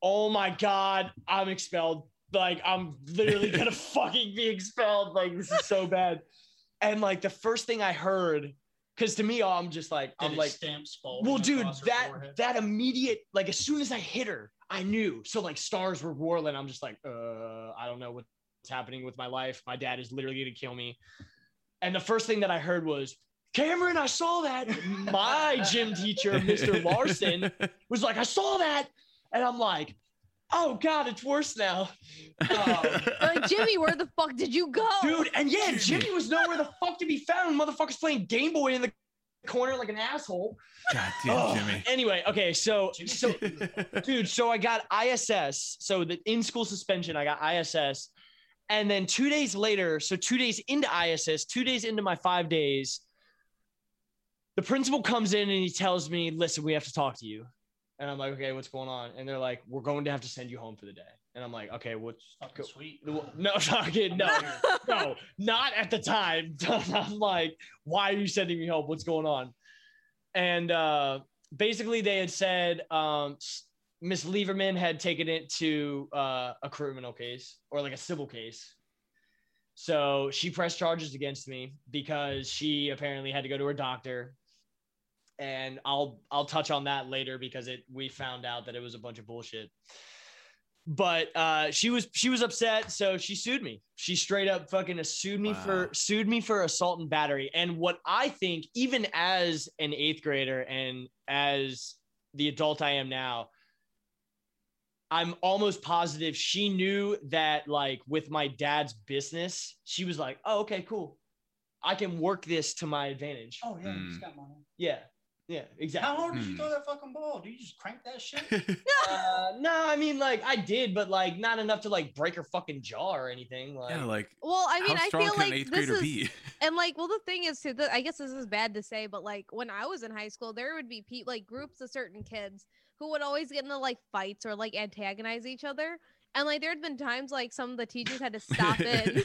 oh my god, I'm expelled. Like, I'm literally gonna fucking be expelled. Like, this is so bad. And like the first thing I heard, because to me, I'm just like, Did I'm like, stamp Spalding well, dude, that forehead? that immediate, like as soon as I hit her, I knew. So like stars were whirling. I'm just like, uh, I don't know what's happening with my life. My dad is literally gonna kill me. And the first thing that I heard was, Cameron, I saw that. My gym teacher, Mr. Larson, was like, I saw that. And I'm like, oh God, it's worse now. Um, like Jimmy, where the fuck did you go? dude, and yeah, Jimmy. Jimmy was nowhere the fuck to be found. Motherfucker's playing Game Boy in the corner like an asshole. God damn, Ugh. Jimmy. Anyway, okay, so so dude, so I got ISS. So the in school suspension, I got ISS. And then two days later, so two days into ISS, two days into my five days, the principal comes in and he tells me, listen, we have to talk to you. And I'm like, okay, what's going on? And they're like, we're going to have to send you home for the day. And I'm like, okay, what's Fucking sweet. no, fucking no, no, not at the time. I'm like, why are you sending me home? What's going on? And uh, basically, they had said um, Miss Lieberman had taken it to uh, a criminal case or like a civil case. So she pressed charges against me because she apparently had to go to her doctor. And I'll I'll touch on that later because it we found out that it was a bunch of bullshit but uh, she was she was upset, so she sued me. She straight up fucking sued me Wow. for sued me for assault and battery. And what I think, even as an eighth grader and as the adult I am now, I'm almost positive she knew that like with my dad's business, she was like, "Oh, okay, cool, I can work this to my advantage." Oh yeah, Mm. he's got money. Yeah. Yeah, exactly. How hard did Hmm. you throw that fucking ball? Do you just crank that shit? Uh, no, I mean like I did, but like not enough to like break her fucking jaw or anything. Like, yeah, like Well, I mean, I feel can like this is, be? and like, well, the thing is too. The, I guess this is bad to say, but like when I was in high school, there would be pe- like groups of certain kids who would always get into like fights or like antagonize each other, and like there had been times like some of the teachers had to stop in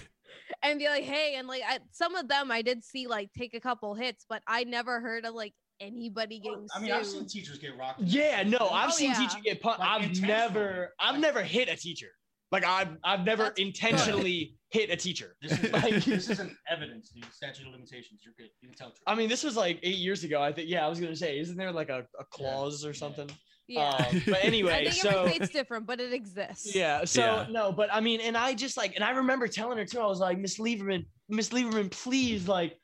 and be like, "Hey," and like I, some of them I did see like take a couple hits, but I never heard of like anybody getting I mean, I've seen teachers get rocked. yeah, no, I've Oh, seen yeah. teachers get punched. Like, I've never, I've Like- never hit a teacher. Like I've, I've never That's good. intentionally hit a teacher. This is Like- this isn't evidence, dude. Statute of limitations. You're good. You can tell. truth. I mean, this was like eight years ago. I think. Yeah, I was gonna say, isn't there like a, a clause or something? Yeah, Um, but I anyway, think so every state's different, but it exists. Yeah. So Yeah. no, but I mean, and I just like, and I remember telling her too. I was like, Miss Lieberman, Miss Lieberman, please, like,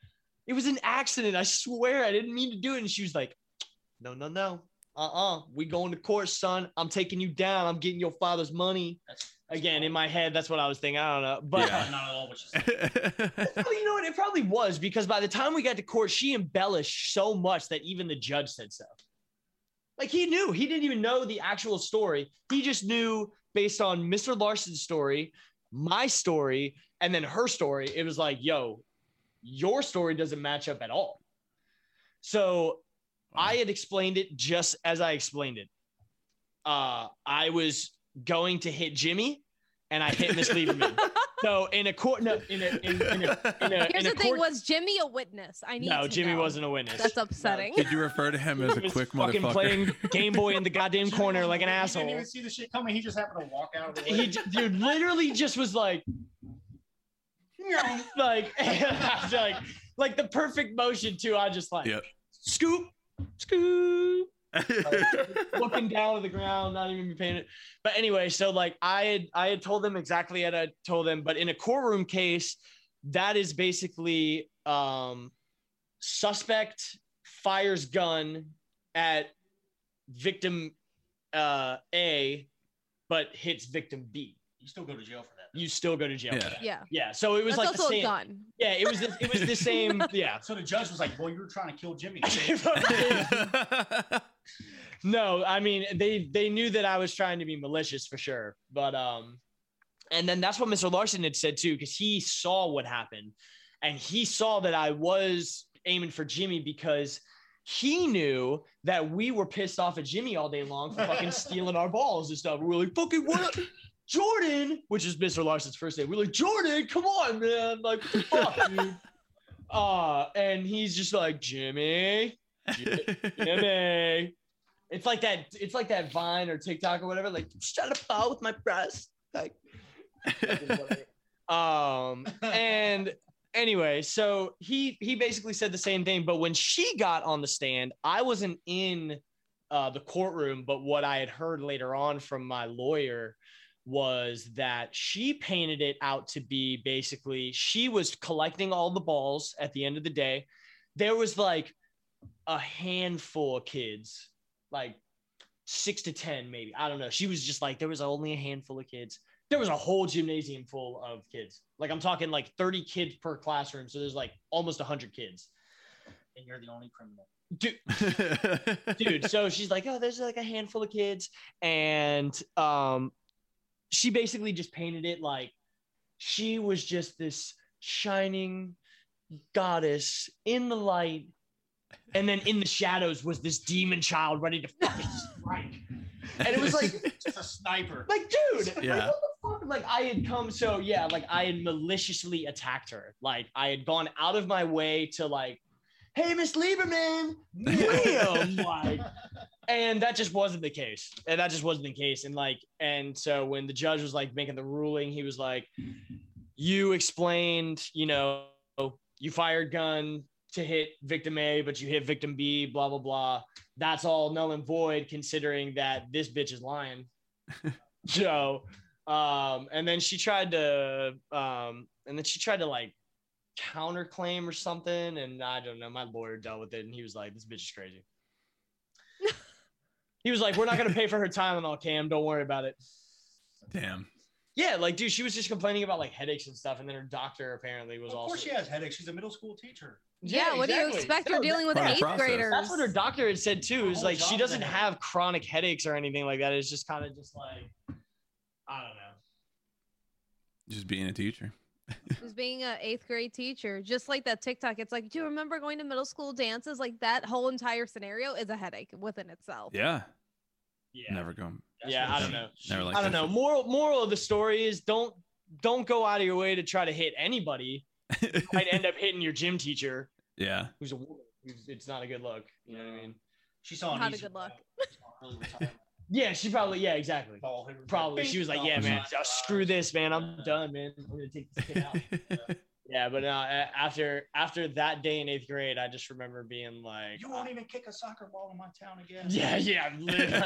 it was an accident. I swear, I didn't mean to do it. And she was like, No, no, no. Uh-uh. We going to court, son. I'm taking you down. I'm getting your father's money. That's Again, in my head, that's what I was thinking. I don't know, but. Yeah. Not at all what you. Well, you know what? It probably was because by the time we got to court, she embellished so much that even the judge said so. Like he knew, he didn't even know the actual story. He just knew based on Mr. Larson's story, my story, and then her story. It was like, yo, your story doesn't match up at all. So I had explained it just as I explained it. Uh, I was going to hit Jimmy, and I hit Miss Lieberman. so in a court, no, in a, in, in a, in a, Here's in a the thing: court- was Jimmy a witness? I need. no, to Jimmy know. wasn't a witness. That's upsetting. Did you refer to him as a quick fucking motherfucker? playing Game Boy in the goddamn corner like an He asshole. didn't even see the shit coming. He just happened to walk out of the way. He, dude, literally just was like, like, like, like the perfect motion too. I just like Yep. scoop, scoop, looking down at the ground, not even paying it. But anyway, so like I had I had told them exactly what I told them, but in a courtroom case, that is basically um suspect fires gun at victim uh A, but hits victim B. You still go to jail for that. You still go to jail. Yeah. Yeah, Yeah. So it was that's like the same. a gun. Yeah, it was the, it was the same. Yeah. So the judge was like, "Well, you were trying to kill Jimmy." no, I mean they they knew that I was trying to be malicious for sure, but um, and then that's what Mr. Larson had said too, because he saw what happened, and he saw that I was aiming for Jimmy because he knew that we were pissed off at Jimmy all day long for fucking stealing our balls and stuff. We were like, fucking what? Jordan, which is Mr. Larson's first name. We're like, Jordan, come on, man. Like, what the fuck, dude? Uh, and he's just like, Jimmy, Jimmy. It's like that. It's like that Vine or TikTok or whatever. Like, shut up, ball with my breast. Like, um, and anyway, so he he basically said the same thing. But when she got on the stand, I wasn't in uh, the courtroom. But what I had heard later on from my lawyer was that she painted it out to be basically she was collecting all the balls at the end of the day. There was like a handful of kids, like six to 10, maybe. I don't know. She was just like, there was only a handful of kids. There was a whole gymnasium full of kids. Like, I'm talking like 30 kids per classroom. So there's like almost 100 kids. and you're the only criminal. Dude, dude so she's like oh there's like a handful of kids and um she basically just painted it like she was just this shining goddess in the light and then in the shadows was this demon child ready to fucking strike and it was like Just a sniper. like dude like, Yeah. what the fuck like i had come so yeah like i had maliciously attacked her like i had gone out of my way to like hey miss lieberman wham like and that just wasn't the case. And that just wasn't the case. And like and so when the judge was like making the ruling he was like you explained you know you fired gun to hit victim a but you hit victim b blah blah blah. That's all null and void considering that this bitch is lying. So um and then she tried to um and then she tried to like counterclaim or something. And i don't know. My lawyer dealt with it and he was like this bitch is crazy he was like we're not going to pay for her time and all cam don't worry about it Damn. Yeah, like dude, she was just complaining about like headaches and stuff, and then her doctor apparently was of also. course, she has headaches. She's a middle school teacher. Yeah, what do you expect? You're dealing with part of the eighth process. graders. That's what her doctor had said too. Is like she doesn't have chronic headaches or anything like that. It's just kind of just like I don't know. Just being a teacher. Just being an eighth grade teacher, just like that TikTok. It's like, do you remember going to middle school dances? Like that whole entire scenario is a headache within itself. Yeah. Yeah, Never go. Yeah, I don't know. Never liked I don't know. shit. Moral moral of the story is don't don't go out of your way to try to hit anybody. You might end up hitting your gym teacher, yeah. who's a woman. Who's, it's not a good look. You know what I mean? She saw an Not a good look. route. Saw an early retirement. Yeah, she probably. Yeah, exactly. Ball hit her Probably. She was like, "Yeah, man, oh, screw this, man. I'm done, man. I'm gonna take this kid out." yeah, but uh, after after that day in eighth grade, I just remember being like, You won't even kick a soccer ball in my town again. "Yeah, yeah."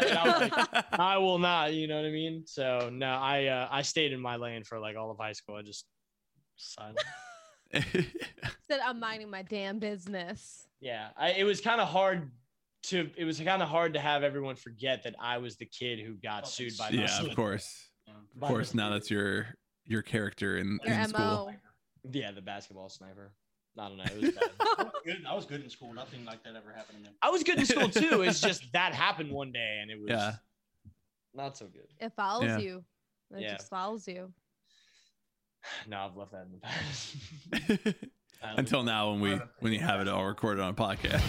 I like, I will not. You know what I mean? So no, I uh, I stayed in my lane for like all of high school. I just silent. Said I'm minding my damn business. Yeah, I, it was kind of hard to. It was kind of hard to have everyone forget that I was the kid who got Fucking sued by. yeah, of course. Yeah. Of course. Now that's your your character in, Your in school. MO. Yeah, the basketball sniper. I don't know. It was bad. I was good- I was good in school. Nothing like that ever happened to me. I was good in school too. It's just that happened one day, and it was Yeah. not so good. It follows Yeah. you. It Yeah. just follows you. No, I've left that in the past. I um, Until don't- now, when we when you have it all recorded on a podcast.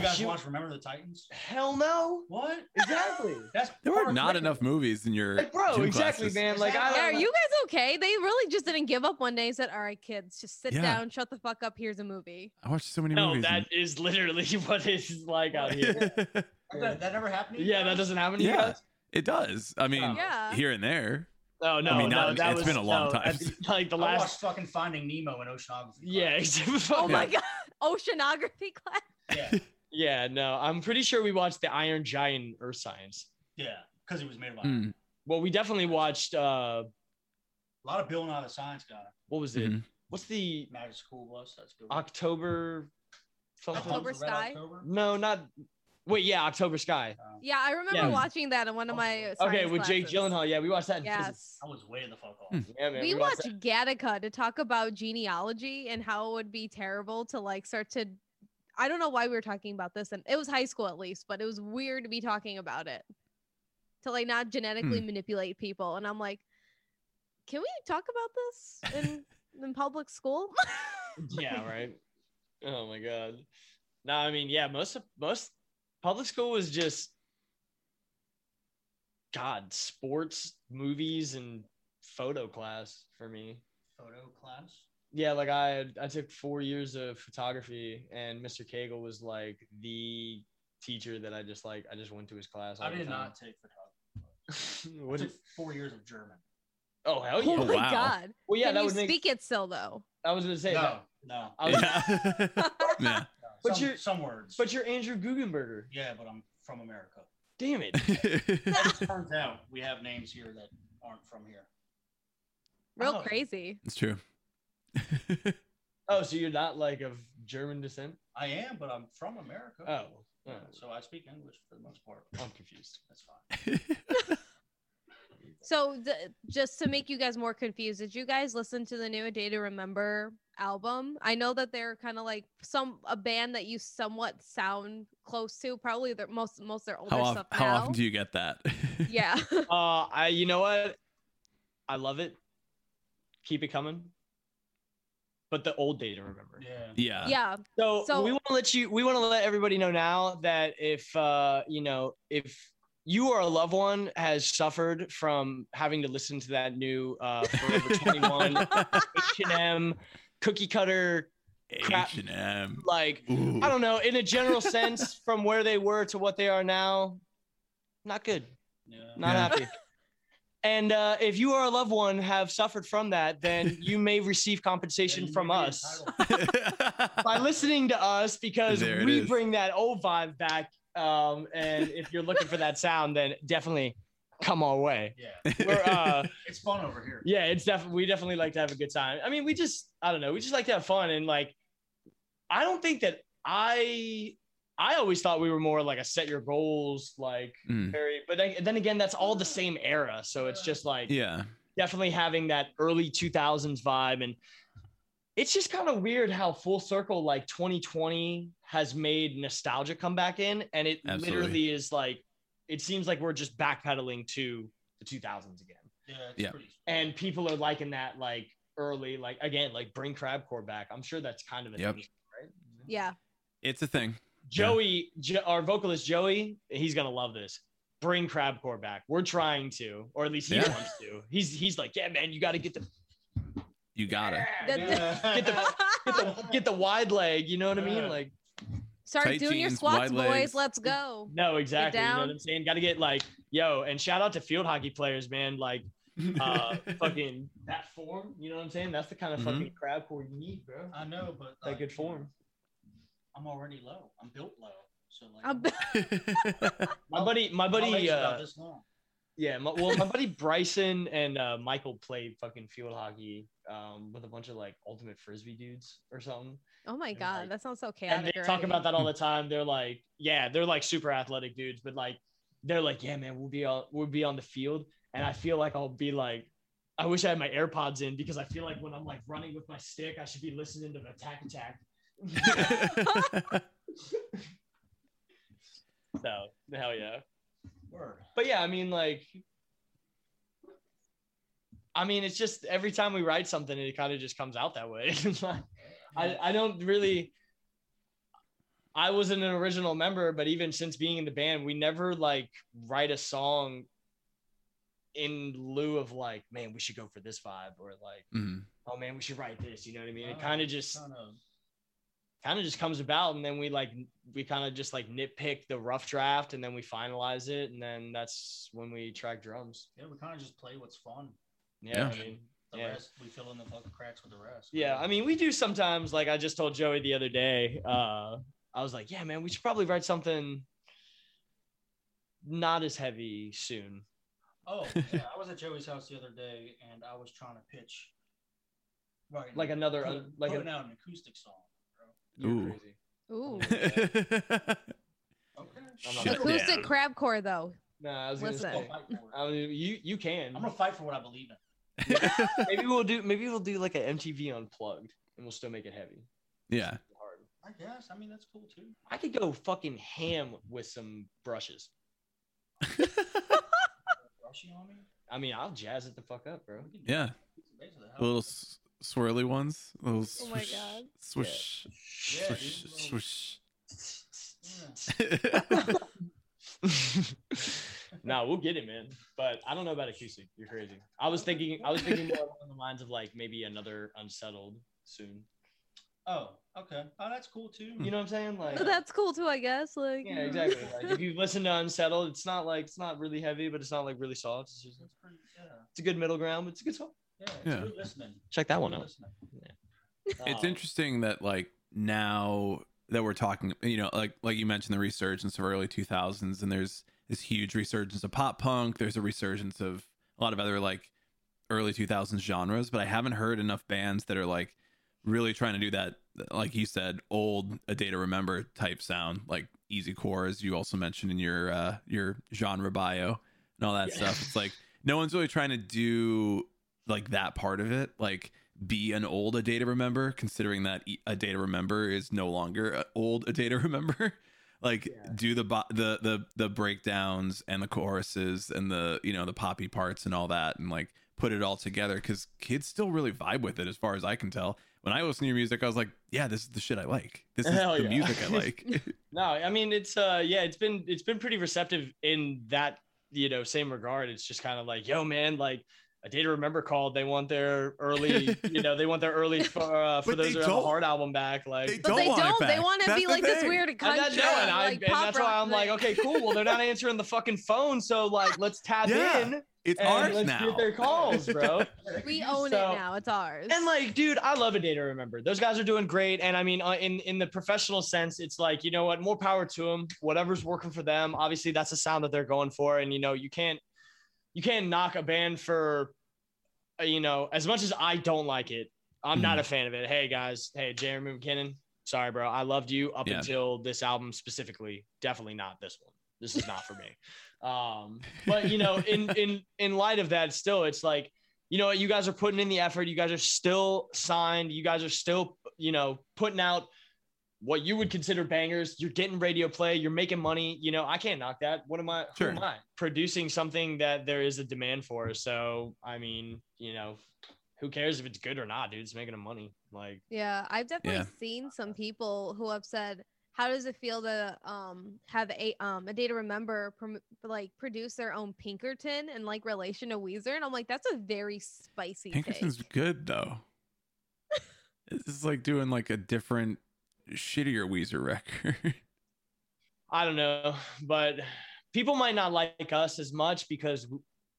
Did you guys Shoot. watch Remember the Titans? Hell no. What? Exactly. That's There were not of- enough movies in your Like, bro, gym exactly, classes. man. Like, I Yeah, are don't you guys okay? They really just didn't give up one day and said, All right, kids, just sit Yeah. down, shut the fuck up. Here's a movie. I watched so many No, movies. that is literally what it's like out here. That, that never happened. to you yeah, that doesn't happen to you Yeah. guys. it does. I mean. Yeah. here and there. Oh No, no, mean, no. not- that it's was, been a long no, time. at the- Like the I last. watched fucking Finding Nemo and Oceanography. Yeah, class. Oh yeah. my god. Oceanography class. yeah, Yeah, no. I'm pretty sure we watched the Iron Giant Earth Science. yeah, because he was made of iron. Hmm. Well, we definitely watched. uh A lot of Bill Nye the Science Guy. What was it? Mhm. What's the Magic School Bus. That's good. October? Something? October Sky? October? No, not. Wait, yeah, October Sky. Um, Yeah, I remember Yeah. watching that in one of my Okay, science with Jake classes. Gyllenhaal. Yeah, we watched that. in physics. Yes. I was way in the fuck off. Hmm. Yeah, man. we watched watched Gattaca to talk about genealogy and how it would be terrible to like start to I don't know why we were talking about this and it was high school at least, but it was weird to be talking about it. To like not genetically hmm. manipulate people. And I'm like, can we talk about this in in public school? Yeah, right. Oh my god. No, I mean, yeah, most of most public school was just God, sports, movies, and photo class for me. Photo class. Yeah, like I I took four years of photography, and Mr. Cagle was like the teacher that I just like. I just went to his class. all I the did time. not take photography. I what took did, four years of German. oh hell yeah! Oh, my wow. god. Well, yeah, Can that you would make. speak it still though? I was gonna say No, that. no, was, yeah. yeah. no. But some, you're- some words. But you're Andrew Guggenberger. yeah, but I'm from America. Damn it! It turns out, we have names here that aren't from here. Real Oh. crazy. it's true. Oh, so you're not like of German descent? I am, but I'm from America. Oh, Yeah, oh, so I speak English for the most part. I'm confused. That's fine. So th- just to make you guys more confused, did you guys listen to the new A Day to Remember album? I know that they're kind of like some a band that you somewhat sound close to. Probably their most most their older how, of, stuff how now. often do you get that? yeah. Uh, I you know what? I love it. Keep it coming. But the old day to remember. Yeah. yeah. yeah. So, So- we want to let you. We want to let everybody know now that if uh, you know if you or a loved one has suffered from having to listen to that new uh, Forever 21 H&M cookie cutter, crap. H&M. like Ooh. I don't know, in a general sense, from where they were to what they are now, not good. Yeah. Not Yeah. happy. And uh, if you or a loved one have suffered from that, then you may receive compensation Yeah, from us by listening to us because There we is. bring that old vibe back. Um, and if you're looking for that sound, then definitely come our way. Yeah. We're uh, It's fun over here. yeah, it's definitely we definitely like to have a good time. I mean, we just I don't know, we just like to have fun and like I don't think that I I always thought we were more like a set your goals, like Mm. very. But then, then again, that's all the same era, so it's just like Yeah. definitely having that early 2000s vibe and it's just kind of weird how full circle like 2020 has made nostalgia come back in and it Absolutely. literally is like it seems like we're just backpedaling to the 2000s again Yeah, it's Yeah. pretty. and people are liking that like early like again like bring crabcore back i'm sure that's kind of a Yep. thing right Yeah. It's a thing. Joey jo- our vocalist joey he's gonna love this bring crabcore back we're trying to or at least he Yeah. wants to he's he's like yeah man you got to get the You got it. That- get the get the get the wide leg. You know what I mean? Like Start Tight doing your squats, boys. legs. Let's go. no, exactly. You know what I'm saying? Got to get like yo, and shout out to field hockey players, man. Like uh, fucking that form. You know what I'm saying? That's the kind of Mhm. fucking crab core you need, bro. I know, but That like, good you form. Know, I'm already low. I'm built low. So like, I'm- My buddy, my my buddy, legs about uh, this long. yeah, my, well, my buddy Bryson and uh, Michael played fucking field hockey um, with a bunch of like ultimate frisbee dudes or something. oh my And, god, like- that sounds so and chaotic. they talk about that all the time. They're like, yeah, they're like super athletic dudes, but like, they're like, yeah, man, we'll be on, we'll be on the field, and I feel like I'll be like, I wish I had my AirPods in because I feel like when I'm like running with my stick, I should be listening to the Attack Attack. so hell yeah, Word. but yeah, I mean like. I mean, it's just every time we write something, it kind of just comes out that way. I, I don't really I wasn't an original member, but even since being in the band, we never like write a song in lieu of like, man, we should go for this vibe or like, Mhm. oh man, we should write this. You know what I mean? It Oh, kind of just kind of. Kind of just comes about and then we like we kind of just like nitpick the rough draft and then we finalize it and then that's when we track drums. Yeah, we kind of just play what's fun. Yeah, Yeah. I mean, The Yeah. rest, we fill in the fucking cracks with the rest. Yeah, I mean, we do sometimes. Like I just told Joey the other day, uh, I was like, "Yeah, man, we should probably write something not as heavy soon." Oh, yeah. I was at Joey's house the other day, and I was trying to pitch, right, Like another, put, uh, like putting a, out an acoustic song. You're Ooh. crazy. Ooh. Okay. I'm not Shut Acoustic down. crab core though. No, I was gonna Listen. I'll say, fight for it. I mean, you you can. I'm gonna fight for what I believe in. maybe we'll do maybe we'll do like an MTV unplugged, and we'll still make it heavy. yeah. Hard. I guess. I mean, that's cool too. I could go fucking ham with some brushes. Brushy on me. I mean, I'll jazz it the fuck up, bro. We can do Yeah. it. Piece of base of the house. Little s- swirly ones. Little Oh my swish, God. Swish. Yeah, Swish. dude, Swish. Yeah. no, we'll get it, man. But I don't know about acoustic. You're crazy. I was thinking, I was thinking more along the lines of like maybe another unsettled soon. Oh, okay. Oh, that's cool too. You know what I'm saying? Like, That's cool too, I guess. Like yeah, exactly. Like if you listen to unsettled, it's not like it's not really heavy, but it's not like really soft. It's just That's pretty. Yeah. it's a good middle ground, but it's a good song. Yeah. Yeah. listening. Check that one out. listening. it's Um, interesting that like now that we're talking you know like like you mentioned the resurgence of early 2000s and there's this huge resurgence of pop punk there's a resurgence of a lot of other like early 2000s genres but i haven't heard enough bands that are like really trying to do that like you said old a day to remember type sound like easy core as you also mentioned in your uh your genre bio and all that Yeah. stuff it's like no one's really trying to do like that part of it like be an old a day to remember considering that a day to remember is no longer old a day to remember like Yeah. do the bo- the the the breakdowns and the choruses and the you know the poppy parts and all that and like put it all together because kids still really vibe with it as far as i can tell when i listen to your music i was like yeah this is the shit i like this is Hell the yeah. music i like No, I mean it's uh yeah, it's been it's been pretty receptive in that you know same regard. It's just kind of like, yo, man, like a day to remember called. They want their early, you know, they want their early for uh, for those who have a hard album back. Like, But don't they want don't. They want to That's be the like this thing. weird and, country, that, no, and, I, like, and that's why I'm like, okay, cool. Well, they're not answering the fucking phone, so like, let's tap Yeah, in it's and ours let's now get their calls, bro. We own So- it now. It's ours. And like, dude, I love a day to remember. Those guys are doing great. And I mean, uh, in in the professional sense, it's like, you know what, more power to them. Whatever's working for them. Obviously, that's the sound that they're going for. And you know, you can't you can't knock a band for, uh, you know, as much as I don't like it. I'm not a fan of it. Hey guys, hey Jeremy McKinnon, Sorry, bro. I loved you up Yeah. until this album specifically. Definitely not this one. This is not for me. Um, but you know, in in in light of that, still, it's like, you know, you guys are putting in the effort. You guys are still signed. You guys are still, you know, putting out what you would consider bangers. You're getting radio play. You're making money. You know, I can't knock that. What am I? Sure. Who am I? Producing something that there is a demand for. So, I mean, you know, who cares if it's good or not, dude? It's making them money. Like, Yeah, I've definitely Yeah. seen some people who have said, "How does it feel to um have a um a day to remember prom- like produce their own Pinkerton and like relation to Weezer?" And I'm like, that's a very spicy Pinkerton's take. good though. this is like doing like a different, shittier Weezer record. I don't know, but people might not like us as much because,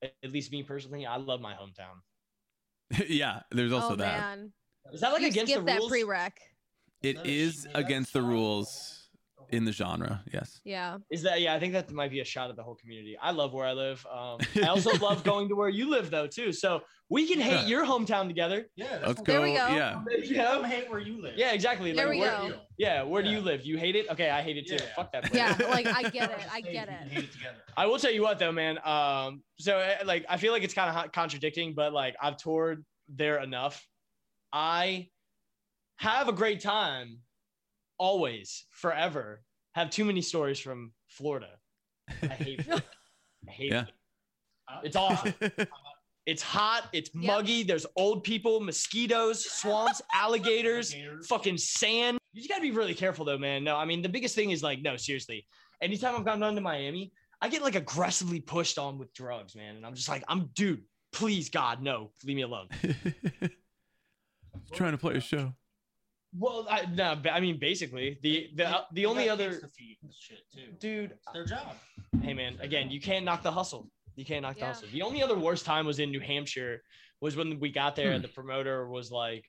at least me personally, I love my hometown. yeah, there's also oh that. man, Is that like you against skip the that rules? prereq. It That is yeah, that's against the shot. rules in the genre. Yes. Yeah, Is that yeah? I think that might be a shot at the whole community. I love where I live. Um, I also love going to where you live though too. So we can hate Yeah. your hometown together. Yeah, Let's what- go. There we go. Yeah. You Come know? hate where you live. Yeah, exactly. There Like, we where- go. Yeah, where do you live? You hate it? Okay, I hate it too. Yeah. Fuck that. place. yeah, like I get it, I get it. hate it together. I will tell you what though, man. Um, so uh, like I feel like it's kind of contradicting, but like I've toured there enough. I have a great time, always, forever. Have too many stories from Florida. I hate. Florida. I hate Yeah. it. It's awesome. It's hot. It's Yep. muggy. There's old people, mosquitoes, swamps, alligators, Alligators. fucking sand. You just gotta be really careful though, man. No, I mean the biggest thing is like, no, seriously. Anytime I've gone down to Miami, I get like aggressively pushed on with drugs, man. And I'm just like, I'm dude, please God, no, leave me alone. Trying to play a show. Well, I no, I mean basically the the uh, the only other kids to feed and shit too. dude. It's their job. Hey man, again, you can't knock the hustle. You can't knock the hustle. The only other worst time was in New Hampshire, was when we got there Hmm. and the promoter was like,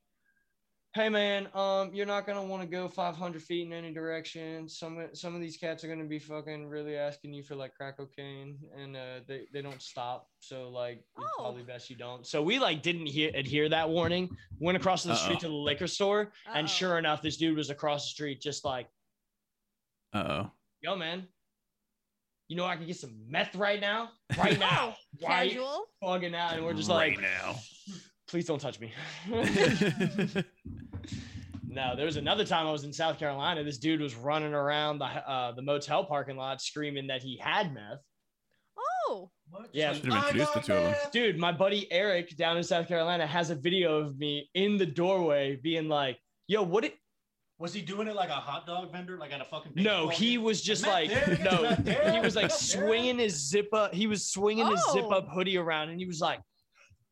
"Hey man, um, you're not gonna want to go 500 feet in any direction. Some some of these cats are gonna be fucking really asking you for like crack cocaine, and uh, they they don't stop. So like, it's Oh. probably best you don't. So we like didn't hear adhere that warning. Went across the street Uh-oh. to the liquor store, and Uh-oh. sure enough, this dude was across the street, just like, Uh oh. yo man." You know I can get some meth right now, right now, right Casual. fucking out, and we're just like, right now. please don't touch me. no, there was another time I was in South Carolina. This dude was running around the uh, the motel parking lot screaming that he had meth. Oh, What? Yeah. Should've introduced the two of them. Dude, my buddy Eric down in South Carolina has a video of me in the doorway being like, "Yo, what it?" Was he doing it like a hot dog vendor, like at a fucking? No, ball he was just like, there, no, he was like swinging his zip up. He was swinging his zip Oh. up hoodie around, and he was like,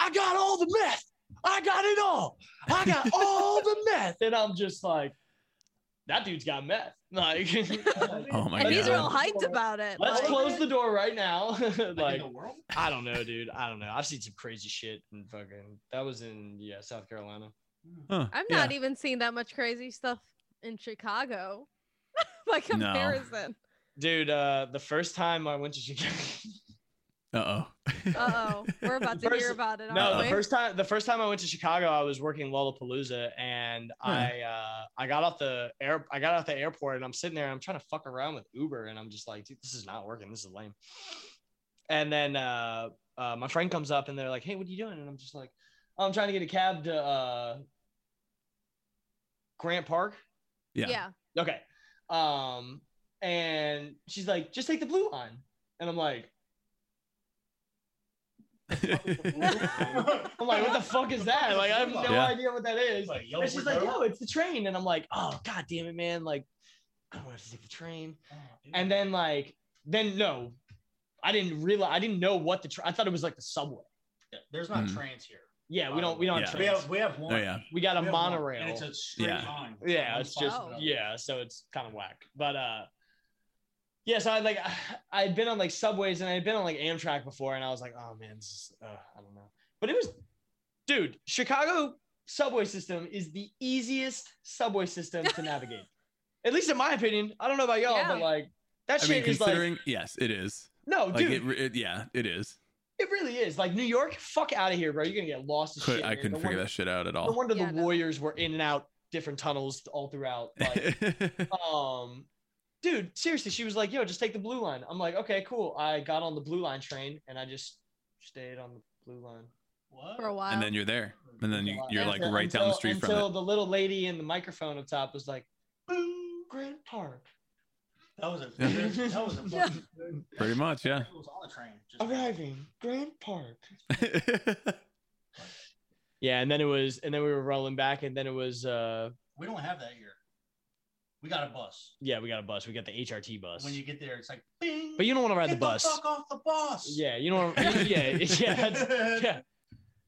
"I got all the meth. I got it all. I got all the meth." And I'm just like, "That dude's got meth." Like, Oh my and he's God. real hyped about it. let's like- close the door right now. Like, in like, the world? I don't know, dude. I don't know. I've seen some crazy shit and fucking. That was in yeah, South Carolina. Huh, I'm yeah. not even seeing that much crazy stuff in Chicago. By comparison. Dude, uh, the first time I went to Chicago. Uh oh. Uh oh. We're about to First- hear about it. No, the we? first time the first time I went to Chicago, I was working Lollapalooza, and I uh, I got off the air I got off the airport, and I'm sitting there, and I'm trying to fuck around with Uber, and I'm just like, dude, this is not working. This is lame. And then uh, uh, my friend comes up, and they're like, hey, what are you doing? And I'm just like, oh, I'm trying to get a cab to uh, Grant Park. Yeah. yeah. Okay. Um, and she's like, just take the blue line. And I'm like, I'm like, what the fuck is that? Like, I have no Yeah. idea what that is. Like, yo, and she's like, dope. yo, it's the train. And I'm like, oh, god damn it, man. Like, I don't want to take the train. Oh. And then like, then no, I didn't realize I didn't know what the tra- I thought it was like the subway. Yeah, there's not Hmm. trains here. Yeah, we don't we don't Yeah. have We trains. have we have one. Oh yeah. We got a We have one, monorail. And it's a straight Yeah. line. yeah it's just to yeah so it's kind of whack but uh yeah so i like i had been on like subways and i had been on like amtrak before and i was like oh man this is, uh, i don't know but it was dude chicago subway system is the easiest subway system to navigate at least in my opinion i don't know about y'all Yeah. but like that I shit mean, is like considering yes, it is. no Like dude it, it. Yeah, it is. it really is like new york fuck out of here bro you're gonna get lost as Could, shit, I couldn't no figure wonder, that shit out at no all. wonder Yeah, the no. warriors were in and out different tunnels all throughout. Like, um, dude, seriously, she was like, "Yo, just take the blue line." I'm like, "Okay, cool." I got on the blue line train and I just stayed on the blue line. What? for a while. and then you're there, and then you, you're like Until- right down the until- street from until the little lady in the microphone up top was like, "Boo, Grant Park, That was a that was a fucking Pretty much, yeah. It was on the train. Just arriving, Grant Park." Yeah, and then it was, and then we were rolling back, and then it was, uh, We don't have that here. We got a bus. yeah, we got a bus. We got the HRT bus. When you get there, it's like, bing, but you don't want to ride get the bus. fuck off the bus. Yeah, you don't. yeah, yeah, yeah.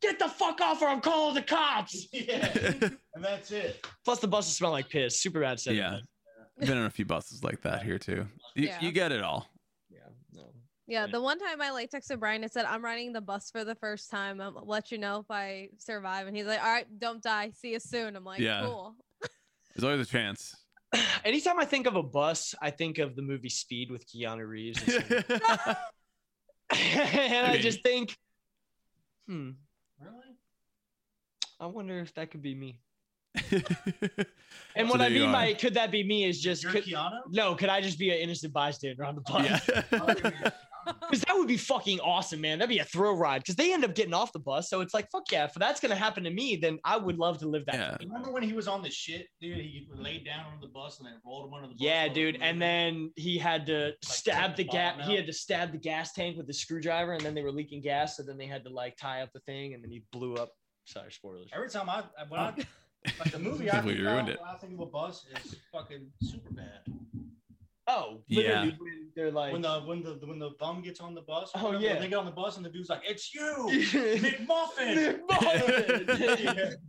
Get the fuck off, or I'm calling the cops. yeah. And that's it. Plus, the buses smell like piss. Super bad. Setting. Yeah. Been on a few buses like that here too. You, Yeah. you get it all. yeah. No. Yeah, the one time I like texted Brian and said, I'm riding the bus for the first time. I'll let you know if I survive. And he's like, All right, don't die. See you soon. I'm like, Yeah. Cool. There's always a chance. Anytime I think of a bus, I think of the movie Speed with Keanu Reeves, and, and I Okay. just think, hmm, Really? I wonder if that could be me. and And So what I mean by could that be me is just could, Keanu? no, could I just be an innocent bystander on the bus? yeah. Because that would be fucking awesome, man. That'd be a thrill ride. Because they end up getting off the bus, so it's like, fuck yeah. If that's gonna happen to me, then I would love to live that. Yeah. Remember when he was on the shit, dude? He laid down on the bus and then rolled him under the bus. Yeah, dude. he And then he had to stab the take the gas. He had to stab the gas tank with the screwdriver, and then they were leaking gas. So then they had to like tie up the thing, and then he blew up. Sorry, spoilers. every time I when I like the movie I Completely think ruined of it. when I think of a bus is fucking super bad. Oh, Yeah. literally, when They're like, When the when the when the bum gets on the bus, Oh, whatever, yeah. they get on the bus and the dude's like, "It's you, Nick McMuffin." Muffin.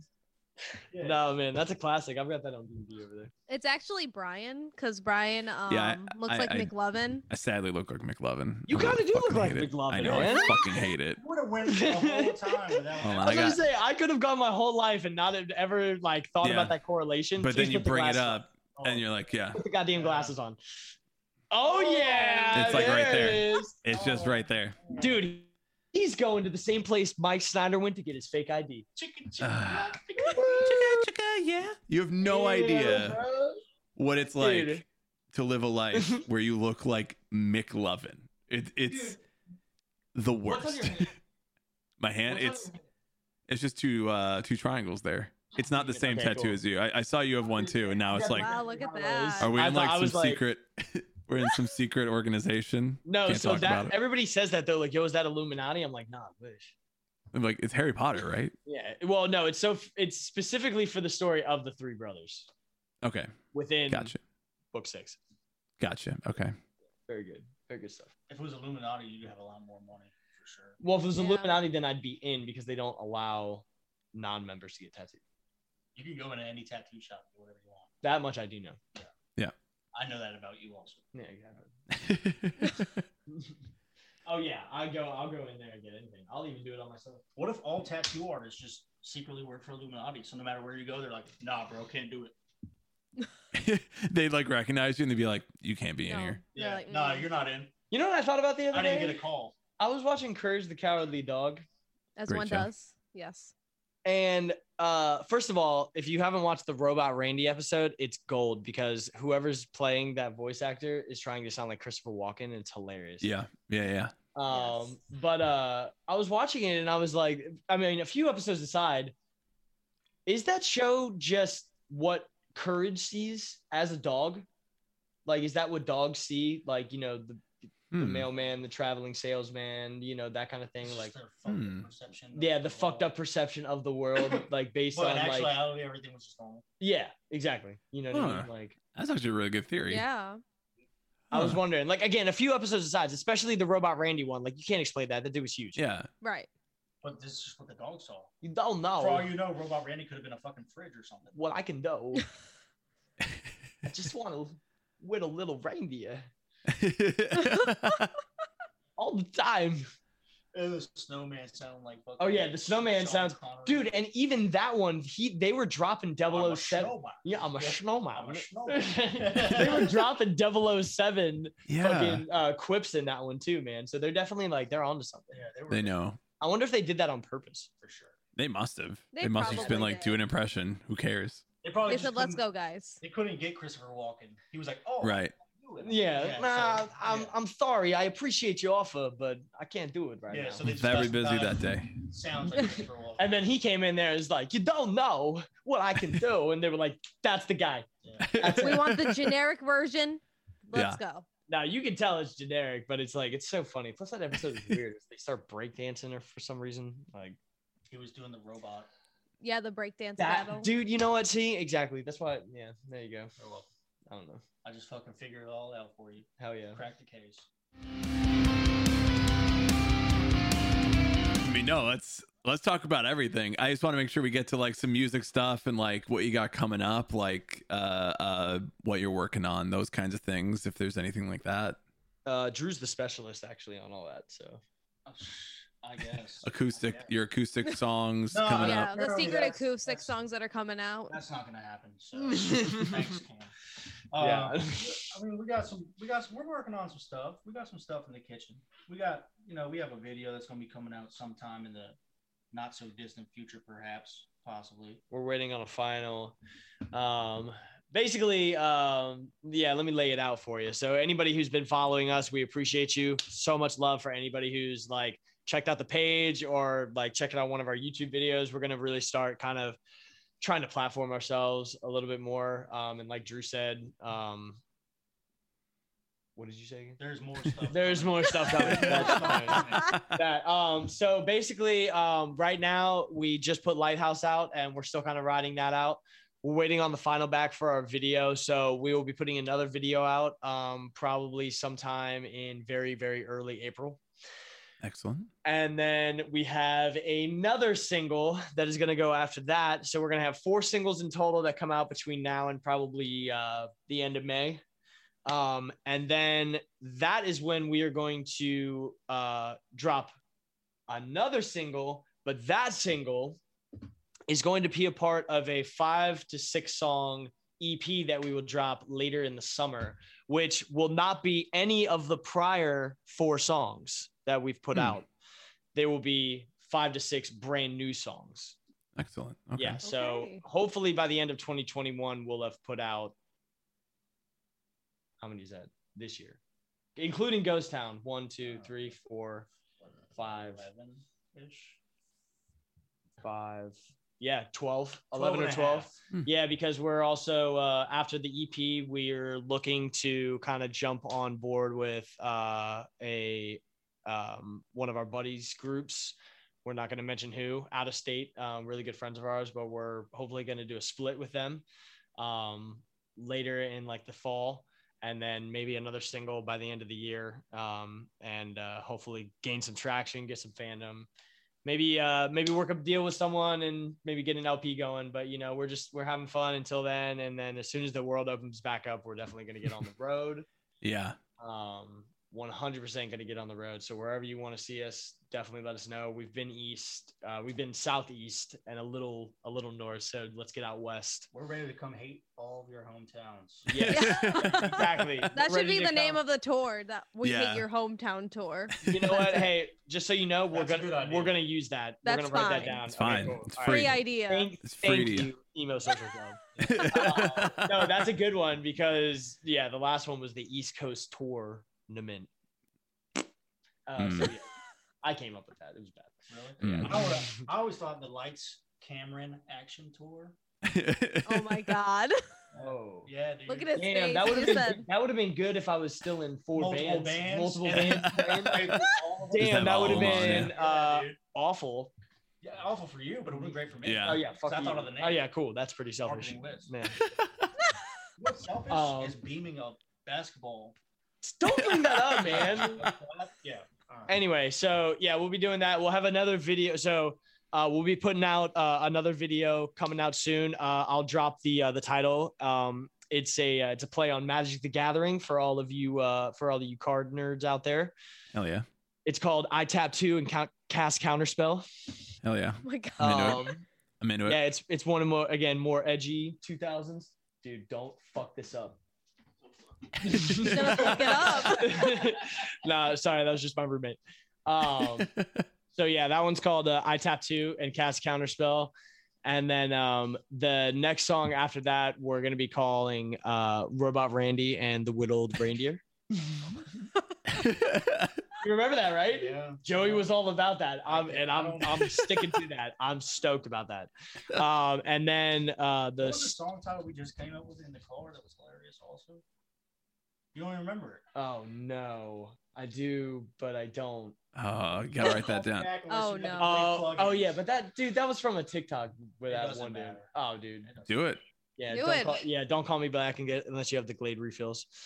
Yeah. No, man, that's a classic. I've got that on DVD over there. It's actually Brian because Brian um, Yeah, I- looks I- like I- McLovin. I sadly look like McLovin. You I kinda do look like hate it. McLovin, I know. man. I fucking hate it. would have went the whole time without. Hold on, I I was gonna say I could have gone my whole life and not have ever like thought Yeah. about that correlation. But then you put the bring it up, and you're like, yeah, Put the goddamn glasses on. Oh yeah, It's like right there. it is. it's just right there. dude. He's going to the same place Mike Snyder went to get his fake ID. Chicken, chicken, Ah. chicken. yeah. You have no Yeah, idea bro. what it's like Dude. to live a life where you look like McLovin. It, it's Dude. the What's on worst. your hand? My hand, What's on it's your hand? it's just two uh two triangles there. It's not the same Okay, tattoo cool. as you. I, I saw you have one too, and now it's like, Wow, look at that. are we in like some was like- secret? we're in some secret organization. No, Can't so about that it. everybody says that though. Like, yo, is that Illuminati? I'm like, nah, I wish. I'm like, it's Harry Potter, right? Yeah. Well, no, it's so it's specifically for the story of the three brothers Okay, within gotcha, book six. gotcha. Okay, Very good. Very good stuff. If it was Illuminati, you'd have a lot more money for sure. Well, if it was Yeah. Illuminati, then I'd be in because they don't allow non-members to get tattooed. You can go into any tattoo shop and do whatever you want. That much I do know. Yeah. I know that about you also. Yeah, exactly. oh yeah, I go. I'll go in there and get anything. I'll even do it on myself. What if all tattoo artists just secretly work for Illuminati? So no matter where you go, they're like, "Nah, bro, can't do it." they'd like recognize you and they'd be like, you can't be in here. Yeah, like, nah, mm. you're not in. You know what I thought about the other I day? didn't get a call. I was watching Courage the Cowardly Dog, As Great one show. does. Yes. and uh, first of all, if you haven't watched the Robot Randy episode, it's gold because whoever's playing that voice actor is trying to sound like Christopher Walken. And it's hilarious. Yeah, yeah, yeah. Um, Yes. but uh, I was watching it and I was like, I mean, a few episodes aside, is that show just what Courage sees as a dog? Like, is that what dogs see? Like, you know, the, the Hmm. mailman, the traveling salesman, you know, that kind of thing. It's Like, their fucked hmm. perception. yeah, the world. fucked up perception of the world, like based But on in like, actuality, everything was just normal. yeah, exactly. You know what I mean? Like, That's actually a really good theory. Yeah. I was wondering, like, again, a few episodes aside, especially the Robot Randy one, like, you can't explain that. That dude was huge. Yeah. Right. But this is just what the dog saw. You don't know. For all you know, Robot Randy could have been a fucking fridge or something. what I can do. I just want to win a little reindeer all the time. And the snowman sound like fucking. Oh, yeah, the snowman Sean sounds- Connery. Dude, and even that one, he they were dropping I'm a 007. snowman. Yeah, I'm a Yeah, snowman. I'm a snowman. they were dropping 007 yeah. fucking uh, quips in that one too, man. So they're definitely like they're onto something. Yeah, they were. They know. I wonder if they did that on purpose. for sure. They must have. They They, must have just been like, did. do an impression. Who cares? They probably They said, "Let's go, guys." They couldn't get Christopher Walken. He was like, "Oh, Right. Do it. Yeah, nah, so- I'm yeah. I'm sorry. I appreciate your offer, but I can't do it right Yeah, now. so they Very busy that day. Sounds like Christopher and then he came in there and was like, "You don't know what I can do," and they were like, "That's the guy." Yeah. We want the generic version. Let's go. Now you can tell it's generic, but it's like it's so funny. Plus that episode is weird. they start breakdancing or for some reason. Like He was doing the robot. Yeah, the breakdance that battle. dude, you know what? See, exactly. That's why yeah, there you go. Oh, You're welcome. I don't know. I just fucking figured it all out for you. Hell yeah. Crack the case. I mean, no, let's let's talk about everything. I just want to make sure we get to like some music stuff and like what you got coming up, like uh uh what you're working on, those kinds of things, if there's anything like that. Uh Drew's the specialist actually on all that, so I guess. Acoustic Yeah. your acoustic songs No, coming yeah. up. the secret that's- acoustic that's- songs that are coming out. That's not gonna happen. So thanks, Cam. Uh, Yeah. I mean, we got some. We got some. We're working on some stuff. We got some stuff in the kitchen. We got, you know, we have a video that's gonna be coming out sometime in the not so distant future, perhaps, possibly. we're waiting on a final. Um, basically, um, yeah, let me lay it out for you. So, anybody who's been following us, we appreciate you. So much love for anybody who's like checked out the page or like checking out one of our YouTube videos. We're gonna really start kind of trying to platform ourselves a little bit more. Um, and like Drew said, um, what did you say again? There's more stuff. There's coming. more stuff coming. That um so basically um right now we just put lighthouse out and we're still kind of riding that out we're waiting on the final back for our video so we will be putting another video out um probably sometime in very very early april Excellent. and then we have another single that is going to go after that. So we're going to have four singles in total that come out between now and probably uh the end of may. Um and then that is when we are going to uh drop another single but that single is going to be a part of a five to six song ep that we will drop later in the summer which will not be any of the prior four songs that we've put Hmm. out they will be five to six brand new songs Excellent. Okay. yeah so Okay. hopefully by the end of 2021 we'll have put out how many is that this year including ghost town one two three four Five. 11-ish. five yeah 12 11 or 12 half. yeah because we're also uh, after the ep we're looking to kind of jump on board with uh, a um, one of our buddies groups we're not going to mention who out of state um, really good friends of ours but we're hopefully going to do a split with them um, later in like the fall and then maybe another single by the end of the year um, and uh, hopefully gain some traction get some fandom maybe uh maybe work a deal with someone and maybe get an LP going. But you know, we're just we're having fun until then, and then as soon as the world opens back up, we're definitely gonna get on the road. Yeah. Um, 100% gonna get on the road. So wherever you want to see us, definitely let us know. We've been east, uh, we've been southeast, and a little a little north. So let's get out west. We're ready to come hate all of your hometowns. Yes, exactly. That should be to the name of the tour. That we Yeah. hate your hometown tour. You know what? Hey, just so you know, we're That's gonna we're gonna use that. That's we're gonna write fine. that down. It's fine. cool. It's All free. Free idea. Thank, It's thank free to you, emo social club. Uh, no, that's a good one because yeah, the last one was the East Coast tournament. Uh, so Hmm. yeah, I came up with that. It was bad. Really? Mm. I, always, I always thought the Lights Cameron action tour. Oh my god. Oh. Yeah, dude. Look at his Damn, face. that would have been said, that would have been good if I was still in four Multiple bands, bands. multiple Yeah. bands. playing. Damn, have that would have all on, been Yeah, uh, dude. awful. Yeah, awful for you, but it would be great for me. Yeah. Oh yeah, fuck I thought of the name. Oh yeah, cool. That's pretty selfish. Marketing. Man. What's selfish Um, is beaming a basketball. Don't bring that up, man. yeah. all right. anyway so yeah we'll be doing that we'll have another video so uh, we'll be putting out uh, another video coming out soon uh, i'll drop the uh, the title um, it's a uh, it's a play on magic the gathering for all of you uh, for all of you card nerds out there Hell yeah. it's called i tap 2 and count, cast counterspell Hell yeah. oh my god. I'm into it. um, I'm into it. yeah it's it's one of more again more edgy 2000s dude don't fuck this up He's gonna fuck it up. No sorry that was just my roommate um So yeah, that one's called uh, I Tap Two and Cast Counterspell. and then um, the next song after that, we're gonna be calling uh, "Robot Randy and the Whittled Reindeer." You remember that, right? Yeah. Joey was all about that. I Um, and I I'm I'm sticking to that. I'm stoked about that. Um, and then uh, the the song title we just came up with in the car that was hilarious also? You don't even remember it. oh no, I do, but I don't. oh, you gotta write that down. Oh, no. the Oh, oh yeah, but that dude, that was from a TikTok with It that doesn't one dude. matter. Oh, dude, It Do it. yeah, Do don't it. Call, yeah, don't call me back and get unless you have the Glade refills.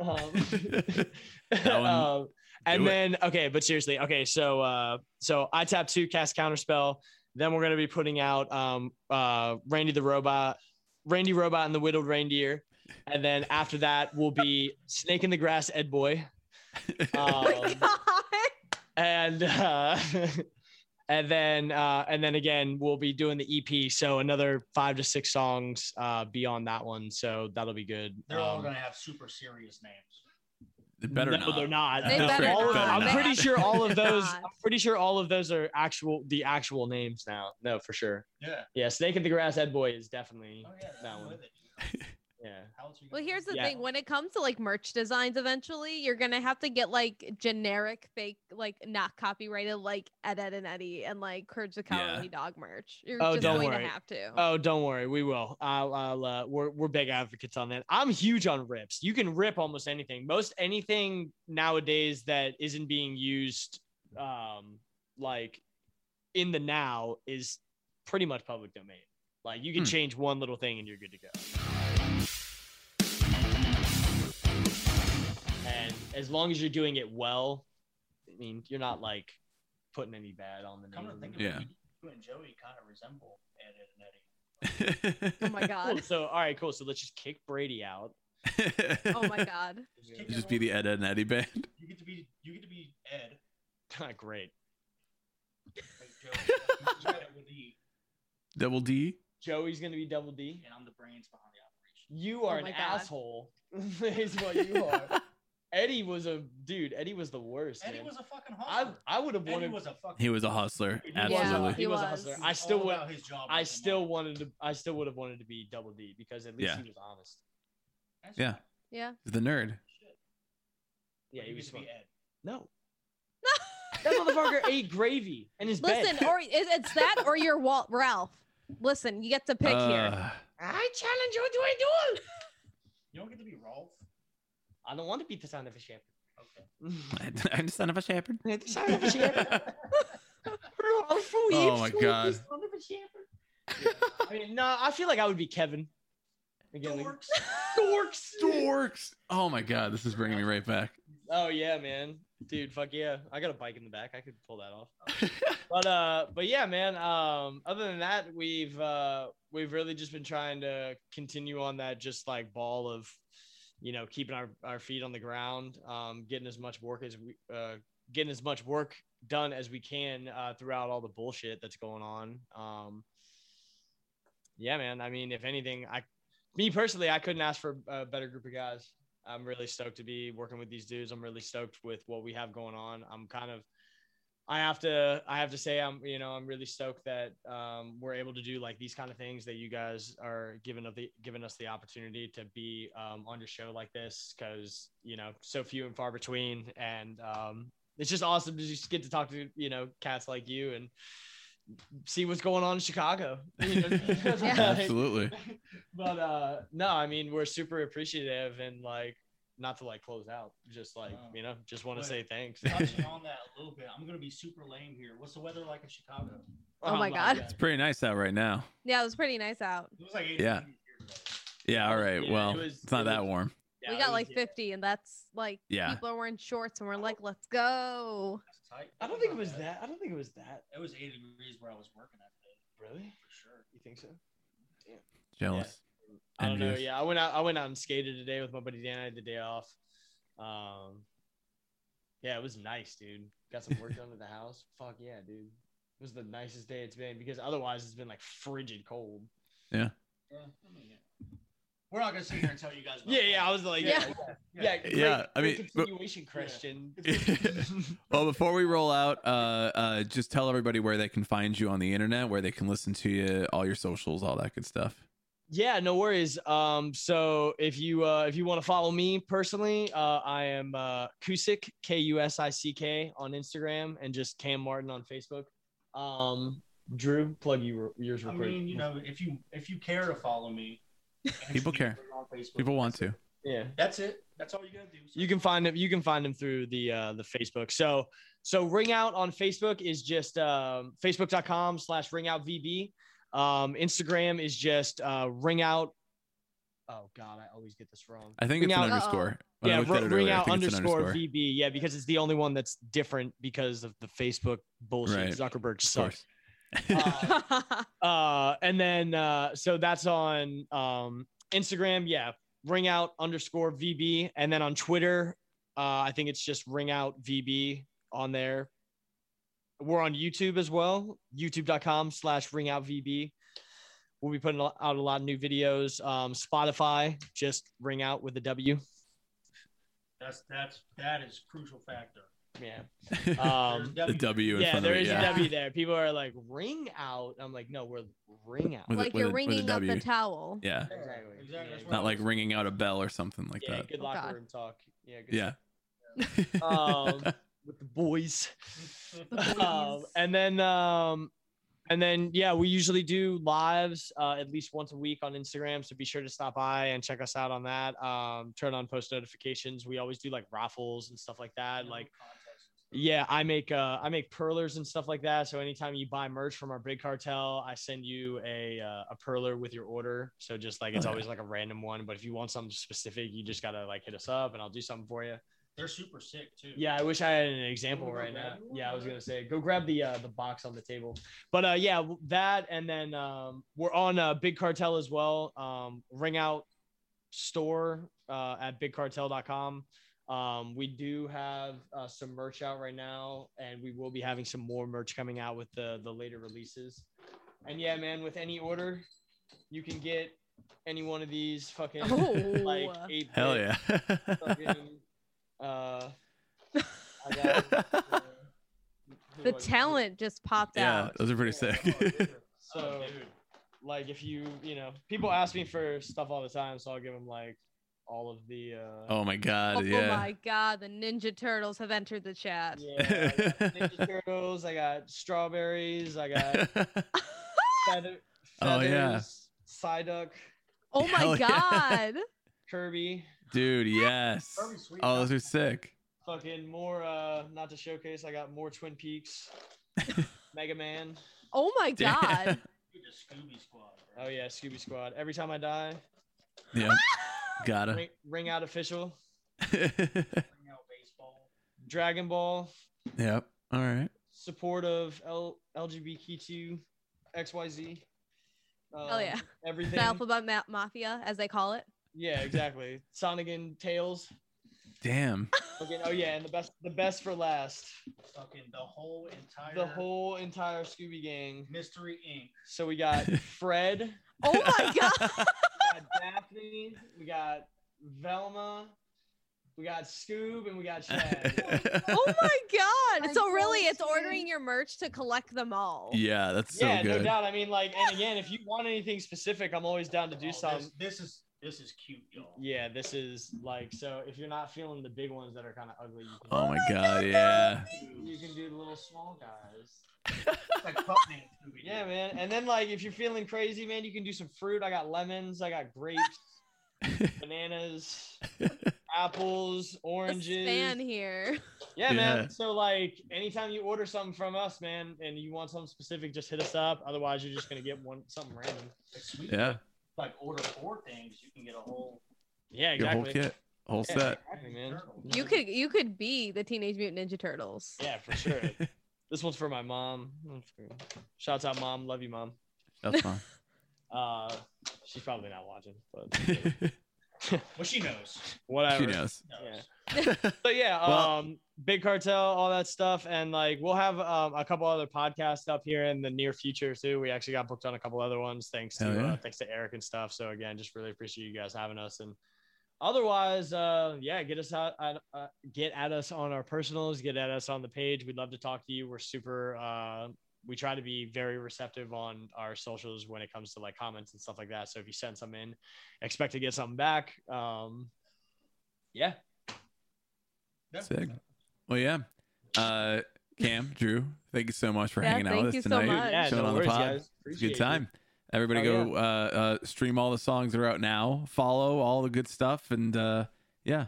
Um, um, and do it. then okay, but seriously, okay, so uh, so I tap two, cast counterspell. Then we're gonna be putting out um uh Randy the robot, Randy robot and the whittled reindeer, and then after that will be Snake in the Grass, Ed Boy. Oh Um, and uh and then uh and then again we'll be doing the ep so another five to six songs uh beyond that one so that'll be good They're all Um, gonna have super serious names. It better no, not. they're not They No, better all of- not. i'm They pretty sure all of those not. i'm pretty sure all of those are actual the actual names now no for sure Yeah. yeah snake in the grass ed boy is definitely Oh yeah. that one with it. yeah How else are you Well, here's the Yeah. thing: when it comes to like merch designs, eventually you're gonna have to get like generic, fake, like not copyrighted, like Ed Ed and Eddie and like Courage the Cowardly Dog merch. You're Oh, just don't going worry. to have to. Oh, don't worry, we will. I'll, I'll uh, we're we're big advocates on that. I'm huge on rips. You can rip almost anything. Most anything nowadays that isn't being used, um, like in the now is pretty much public domain. Like you can Hmm. change one little thing and you're good to go. As long as you're doing it well, I mean, you're not like putting any bad on the Come to name. think of Yeah. it, you and Joey kind of resemble Ed, Ed, and Eddie. Oh my Cool. god. So all right, cool. So let's just kick Brady out. Oh my god. Just, Just be the Ed, Ed and Eddie band. You get to be you get to be Ed. Not ah, great. Like Joey. You got it with Double D. Joey's gonna be double D. and I'm the brains behind the operation. You are Oh an God. asshole. is what you are. Eddie was a dude. Eddie was the worst. Eddie man. was a fucking I hustler. I would have Eddie wanted. was a fucking. He was a hustler. He was a- Absolutely. he He was a hustler. I still all would. his job. I still money. wanted to. I still would have wanted to be double D because at least Yeah. he was honest. That's Yeah. fine. Yeah. The nerd. Shit. Yeah, You he was to be smart. Ed. No, that motherfucker ate gravy in his Listen, bed. or it's that or you're Walt Rolf. Listen, you get to pick here. Uh, I challenge you to a duel. You don't get to be Rolf. I don't want to be the son of a shepherd. Okay. I'm the son of a shepherd. the son of a shepherd. Oh my God. The son of I mean, no, I feel like I would be Kevin. Again, like- Dorks. dorks. Dorks. Oh my god, this is bringing me right back. Oh yeah, man, dude, fuck yeah. I got a bike in the back. I could pull that off. But uh, but yeah, man. Um, other than that, we've uh, we've really just been trying to continue on that just like ball of, you know, keeping our our feet on the ground, um, getting as much work as we uh, getting as much work done as we can uh, throughout all the bullshit that's going on. Um, yeah, man. I mean, if anything, I, me personally, I couldn't ask for a better group of guys. I'm really stoked to be working with these dudes. I'm really stoked with what we have going on. I'm kind of, I have to, I have to say, I'm, you know, I'm really stoked that um, we're able to do like these kind of things that you guys are giving up the, giving us the opportunity to be um, on your show like this because you know so few and far between, and um, it's just awesome to just get to talk to you know cats like you and see what's going on in Chicago. You know? Yeah. Absolutely. but uh no i mean we're super appreciative and like not to like close out just like No. you know just want to say thanks Touching on that a little bit, I'm gonna be super lame here. What's the weather like in Chicago? Oh my God. It's pretty nice out right now. Yeah, it was pretty nice out. It was like Yeah. here. Yeah, all right. Yeah, well, it was- it's not it that warm. Yeah, we got was- like yeah. 50, and that's like Yeah. people are wearing shorts, and we're like, let's go. Tight. i don't think it was that i don't think it was that It was 80 degrees where I was working that day, really for sure. you think so Yeah. Jealous. I don't know yeah i went out i went out and skated today with my buddy dan i had the day off um yeah it was nice dude got some work done at the house fuck yeah dude it was the nicest day it's been because otherwise it's been like frigid cold Yeah, I mean, yeah. We're not gonna sit here and tell you guys. About Yeah, yeah. I was like, yeah, Yeah. yeah, great, Yeah, I great mean, but- continuation question. well, before we roll out, uh, uh, just tell everybody where they can find you on the internet, where they can listen to you, all your socials, all that good stuff. Yeah, no worries. Um, so if you uh, if you want to follow me personally, uh, I am uh, Kusick K U S I C K on Instagram and just Cam Martin on Facebook. Um, Drew, plug you yours I real quick. mean, you know, if you if you care to follow me, People care. Facebook, People want to. yeah, That's it. That's all you gotta do. you can find them. You can find them through the uh, the Facebook. So so Wring Out on Facebook is just um, facebook.com slash Wring Out VB. Um, Instagram is just uh, Wring Out. Oh God, I always get this wrong. I think Ring it's an underscore. When yeah, r- ring earlier, out think it's an underscore, VB. Yeah, because it's the only one that's different because of the Facebook bullshit. Right. Zuckerberg sucks. Uh, uh, and then uh, so that's on um, Instagram. Yeah, Wring Out underscore VB, and then on Twitter, uh, I think it's just Wring Out VB on there. We're on YouTube as well. YouTube.com slash Wring Out VB. We'll be putting out a lot of new videos. Um, Spotify, just Wring Out with a W. That's that's that is crucial factor. Yeah. Um, the W in yeah, front there of it. is Yeah. a W there. People are like, ring out. I'm like, no, we're ring out. With like with you're a- with a up the towel. Yeah. Exactly. Exactly. Yeah, Not like ringing out a bell or something like yeah, that. good Oh, locker God. room talk. Yeah, good Yeah. stuff. Um, with the boys. The um, and then um, and then yeah, we usually do lives uh, at least once a week on Instagram. So be sure to stop by and check us out on that. Um, turn on post notifications. We always do like raffles and stuff like that. Like yeah, I make uh I make perlers and stuff like that. So anytime you buy merch from our big cartel, I send you a uh, a perler with your order. So just like it's Oh, yeah. always like a random one, but if you want something specific, you just gotta like hit us up and I'll do something for you. They're super sick too. Yeah, I wish I had an example right now. one? Yeah, I was gonna say go grab the uh, the box on the table. But uh, yeah, that and then um, we're on uh, Big Cartel as well. Um, Wring Out store uh, at bigcartel.com. Um, we do have uh, some merch out right now, and we will be having some more merch coming out with the the later releases. And yeah, man, with any order, you can get any one of these fucking Oh. like eight. Hell yeah. Fucking, uh, got, uh, The talent just popped yeah, out. those are pretty sick. So, like, if you, you know, people ask me for stuff all the time, so I'll give them like all of the. Uh, oh my god, Oh yeah. my god, the Ninja Turtles have entered the chat. Yeah, I got Ninja Turtles. I got strawberries. I got feather, Oh, yeah. feathers, Psyduck, Oh my Hell yeah. god. Kirby. Dude, yes. Sweet. Oh, those are sick. Fucking more. Uh, not to showcase. I got more Twin Peaks. Mega Man. Oh my god. Dude, Scooby Squad. Bro. Oh yeah, Scooby Squad. Every time I die, Yeah. Gotta. ring, Wring Out official. Bring out baseball. Dragon Ball. yep. All right. support of L- LGBTQ XYZ. Hell Um, yeah. Everything. The Alphabet Ma- Mafia, as they call it. Yeah, exactly. Sonic and Tails. Damn. Okay. Oh yeah, and the best, the best for last. Fucking the whole entire The whole entire Scooby gang. Mystery Inc. So we got Fred, Oh my god. we got Daphne, we got Velma, we got Scoob, and we got Chad. Oh my god. I So really it's see- ordering your merch to collect them all. yeah, that's so yeah, no doubt. I mean, like, and again, if you want anything specific, I'm always down to do Oh, something. This, this is this is cute, y'all. Yeah, this is like so. If you're not feeling the big ones that are kind of ugly, you can, Oh my god, yeah. you can do the little small guys. Like pup named Scooby. Yeah, man. And then like if you're feeling crazy, man, you can do some fruit. I got lemons, I got grapes, bananas, apples, oranges. span here. Yeah, man. So like anytime you order something from us, man, and you want something specific, just hit us up. Otherwise, you're just gonna get one something random. Sweet. Yeah. Like order four things, you can get a whole. Yeah, Your whole kit, whole Yeah, set. exactly, man. You could you could be the Teenage Mutant Ninja Turtles. Yeah, for sure. this one's for my mom. Shouts out, mom. Love you, mom. That's fine. Uh, she's probably not watching, but Well, she knows. Whatever. She knows. knows. But yeah, Well- um, big cartel, all that stuff, and like we'll have um, a couple other podcasts up here in the near future too. We actually got booked on a couple other ones, thanks to yeah. uh, thanks to Eric and stuff. So again, just really appreciate you guys having us. And otherwise, uh, yeah, get us out, at, uh, get at us on our personals, get at us on the page. We'd love to talk to you. We're super. We try to be very receptive on our socials when it comes to like comments and stuff like that. So if you send some in, expect to get something back. Um, yeah, Yeah. Sick. Well, yeah. Uh, Cam, Drew, thank you so much for Yeah, hanging out thank with you us so tonight. much. yeah, Chilling no on the pod. guys. It's a good you. time. Everybody Oh, go uh, uh, stream all the songs that are out now. Follow all the good stuff, and uh, yeah,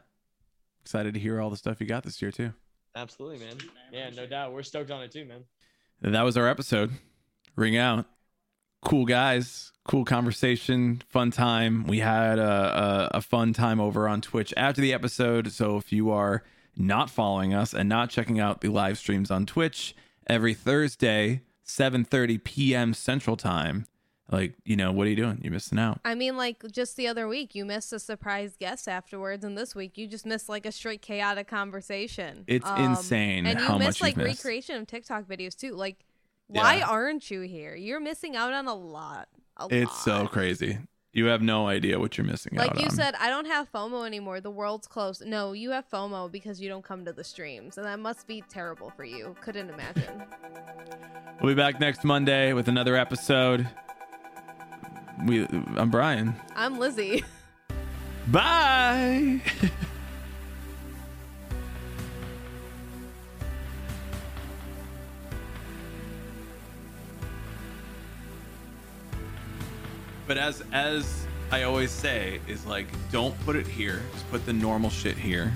excited to hear all the stuff you got this year too. Absolutely, man. Yeah, no doubt. We're stoked on it too, man. That was our episode. Wring Out. Cool guys. Cool conversation. Fun time. We had a, a, a fun time over on Twitch after the episode. So if you are not following us and not checking out the live streams on Twitch every Thursday, 7:30 p.m. Central Time, like you know, what are you doing? You're missing out. I mean, like just the other week, you missed a surprise guest afterwards, and this week you just missed like a straight chaotic conversation. It's Um, insane and you missed like missed. recreation of TikTok videos too. Like, why Yeah. aren't you here? You're missing out on a lot. A It's so crazy. You have no idea what you're missing out. Like you on. said, I don't have FOMO anymore. The world's closed. No, you have FOMO because you don't come to the streams, and that must be terrible for you. Couldn't imagine. We'll be back next Monday with another episode. We, I'm Brian. I'm Lizzie. Bye. but as as I always say is like don't put it here. Just put the normal shit here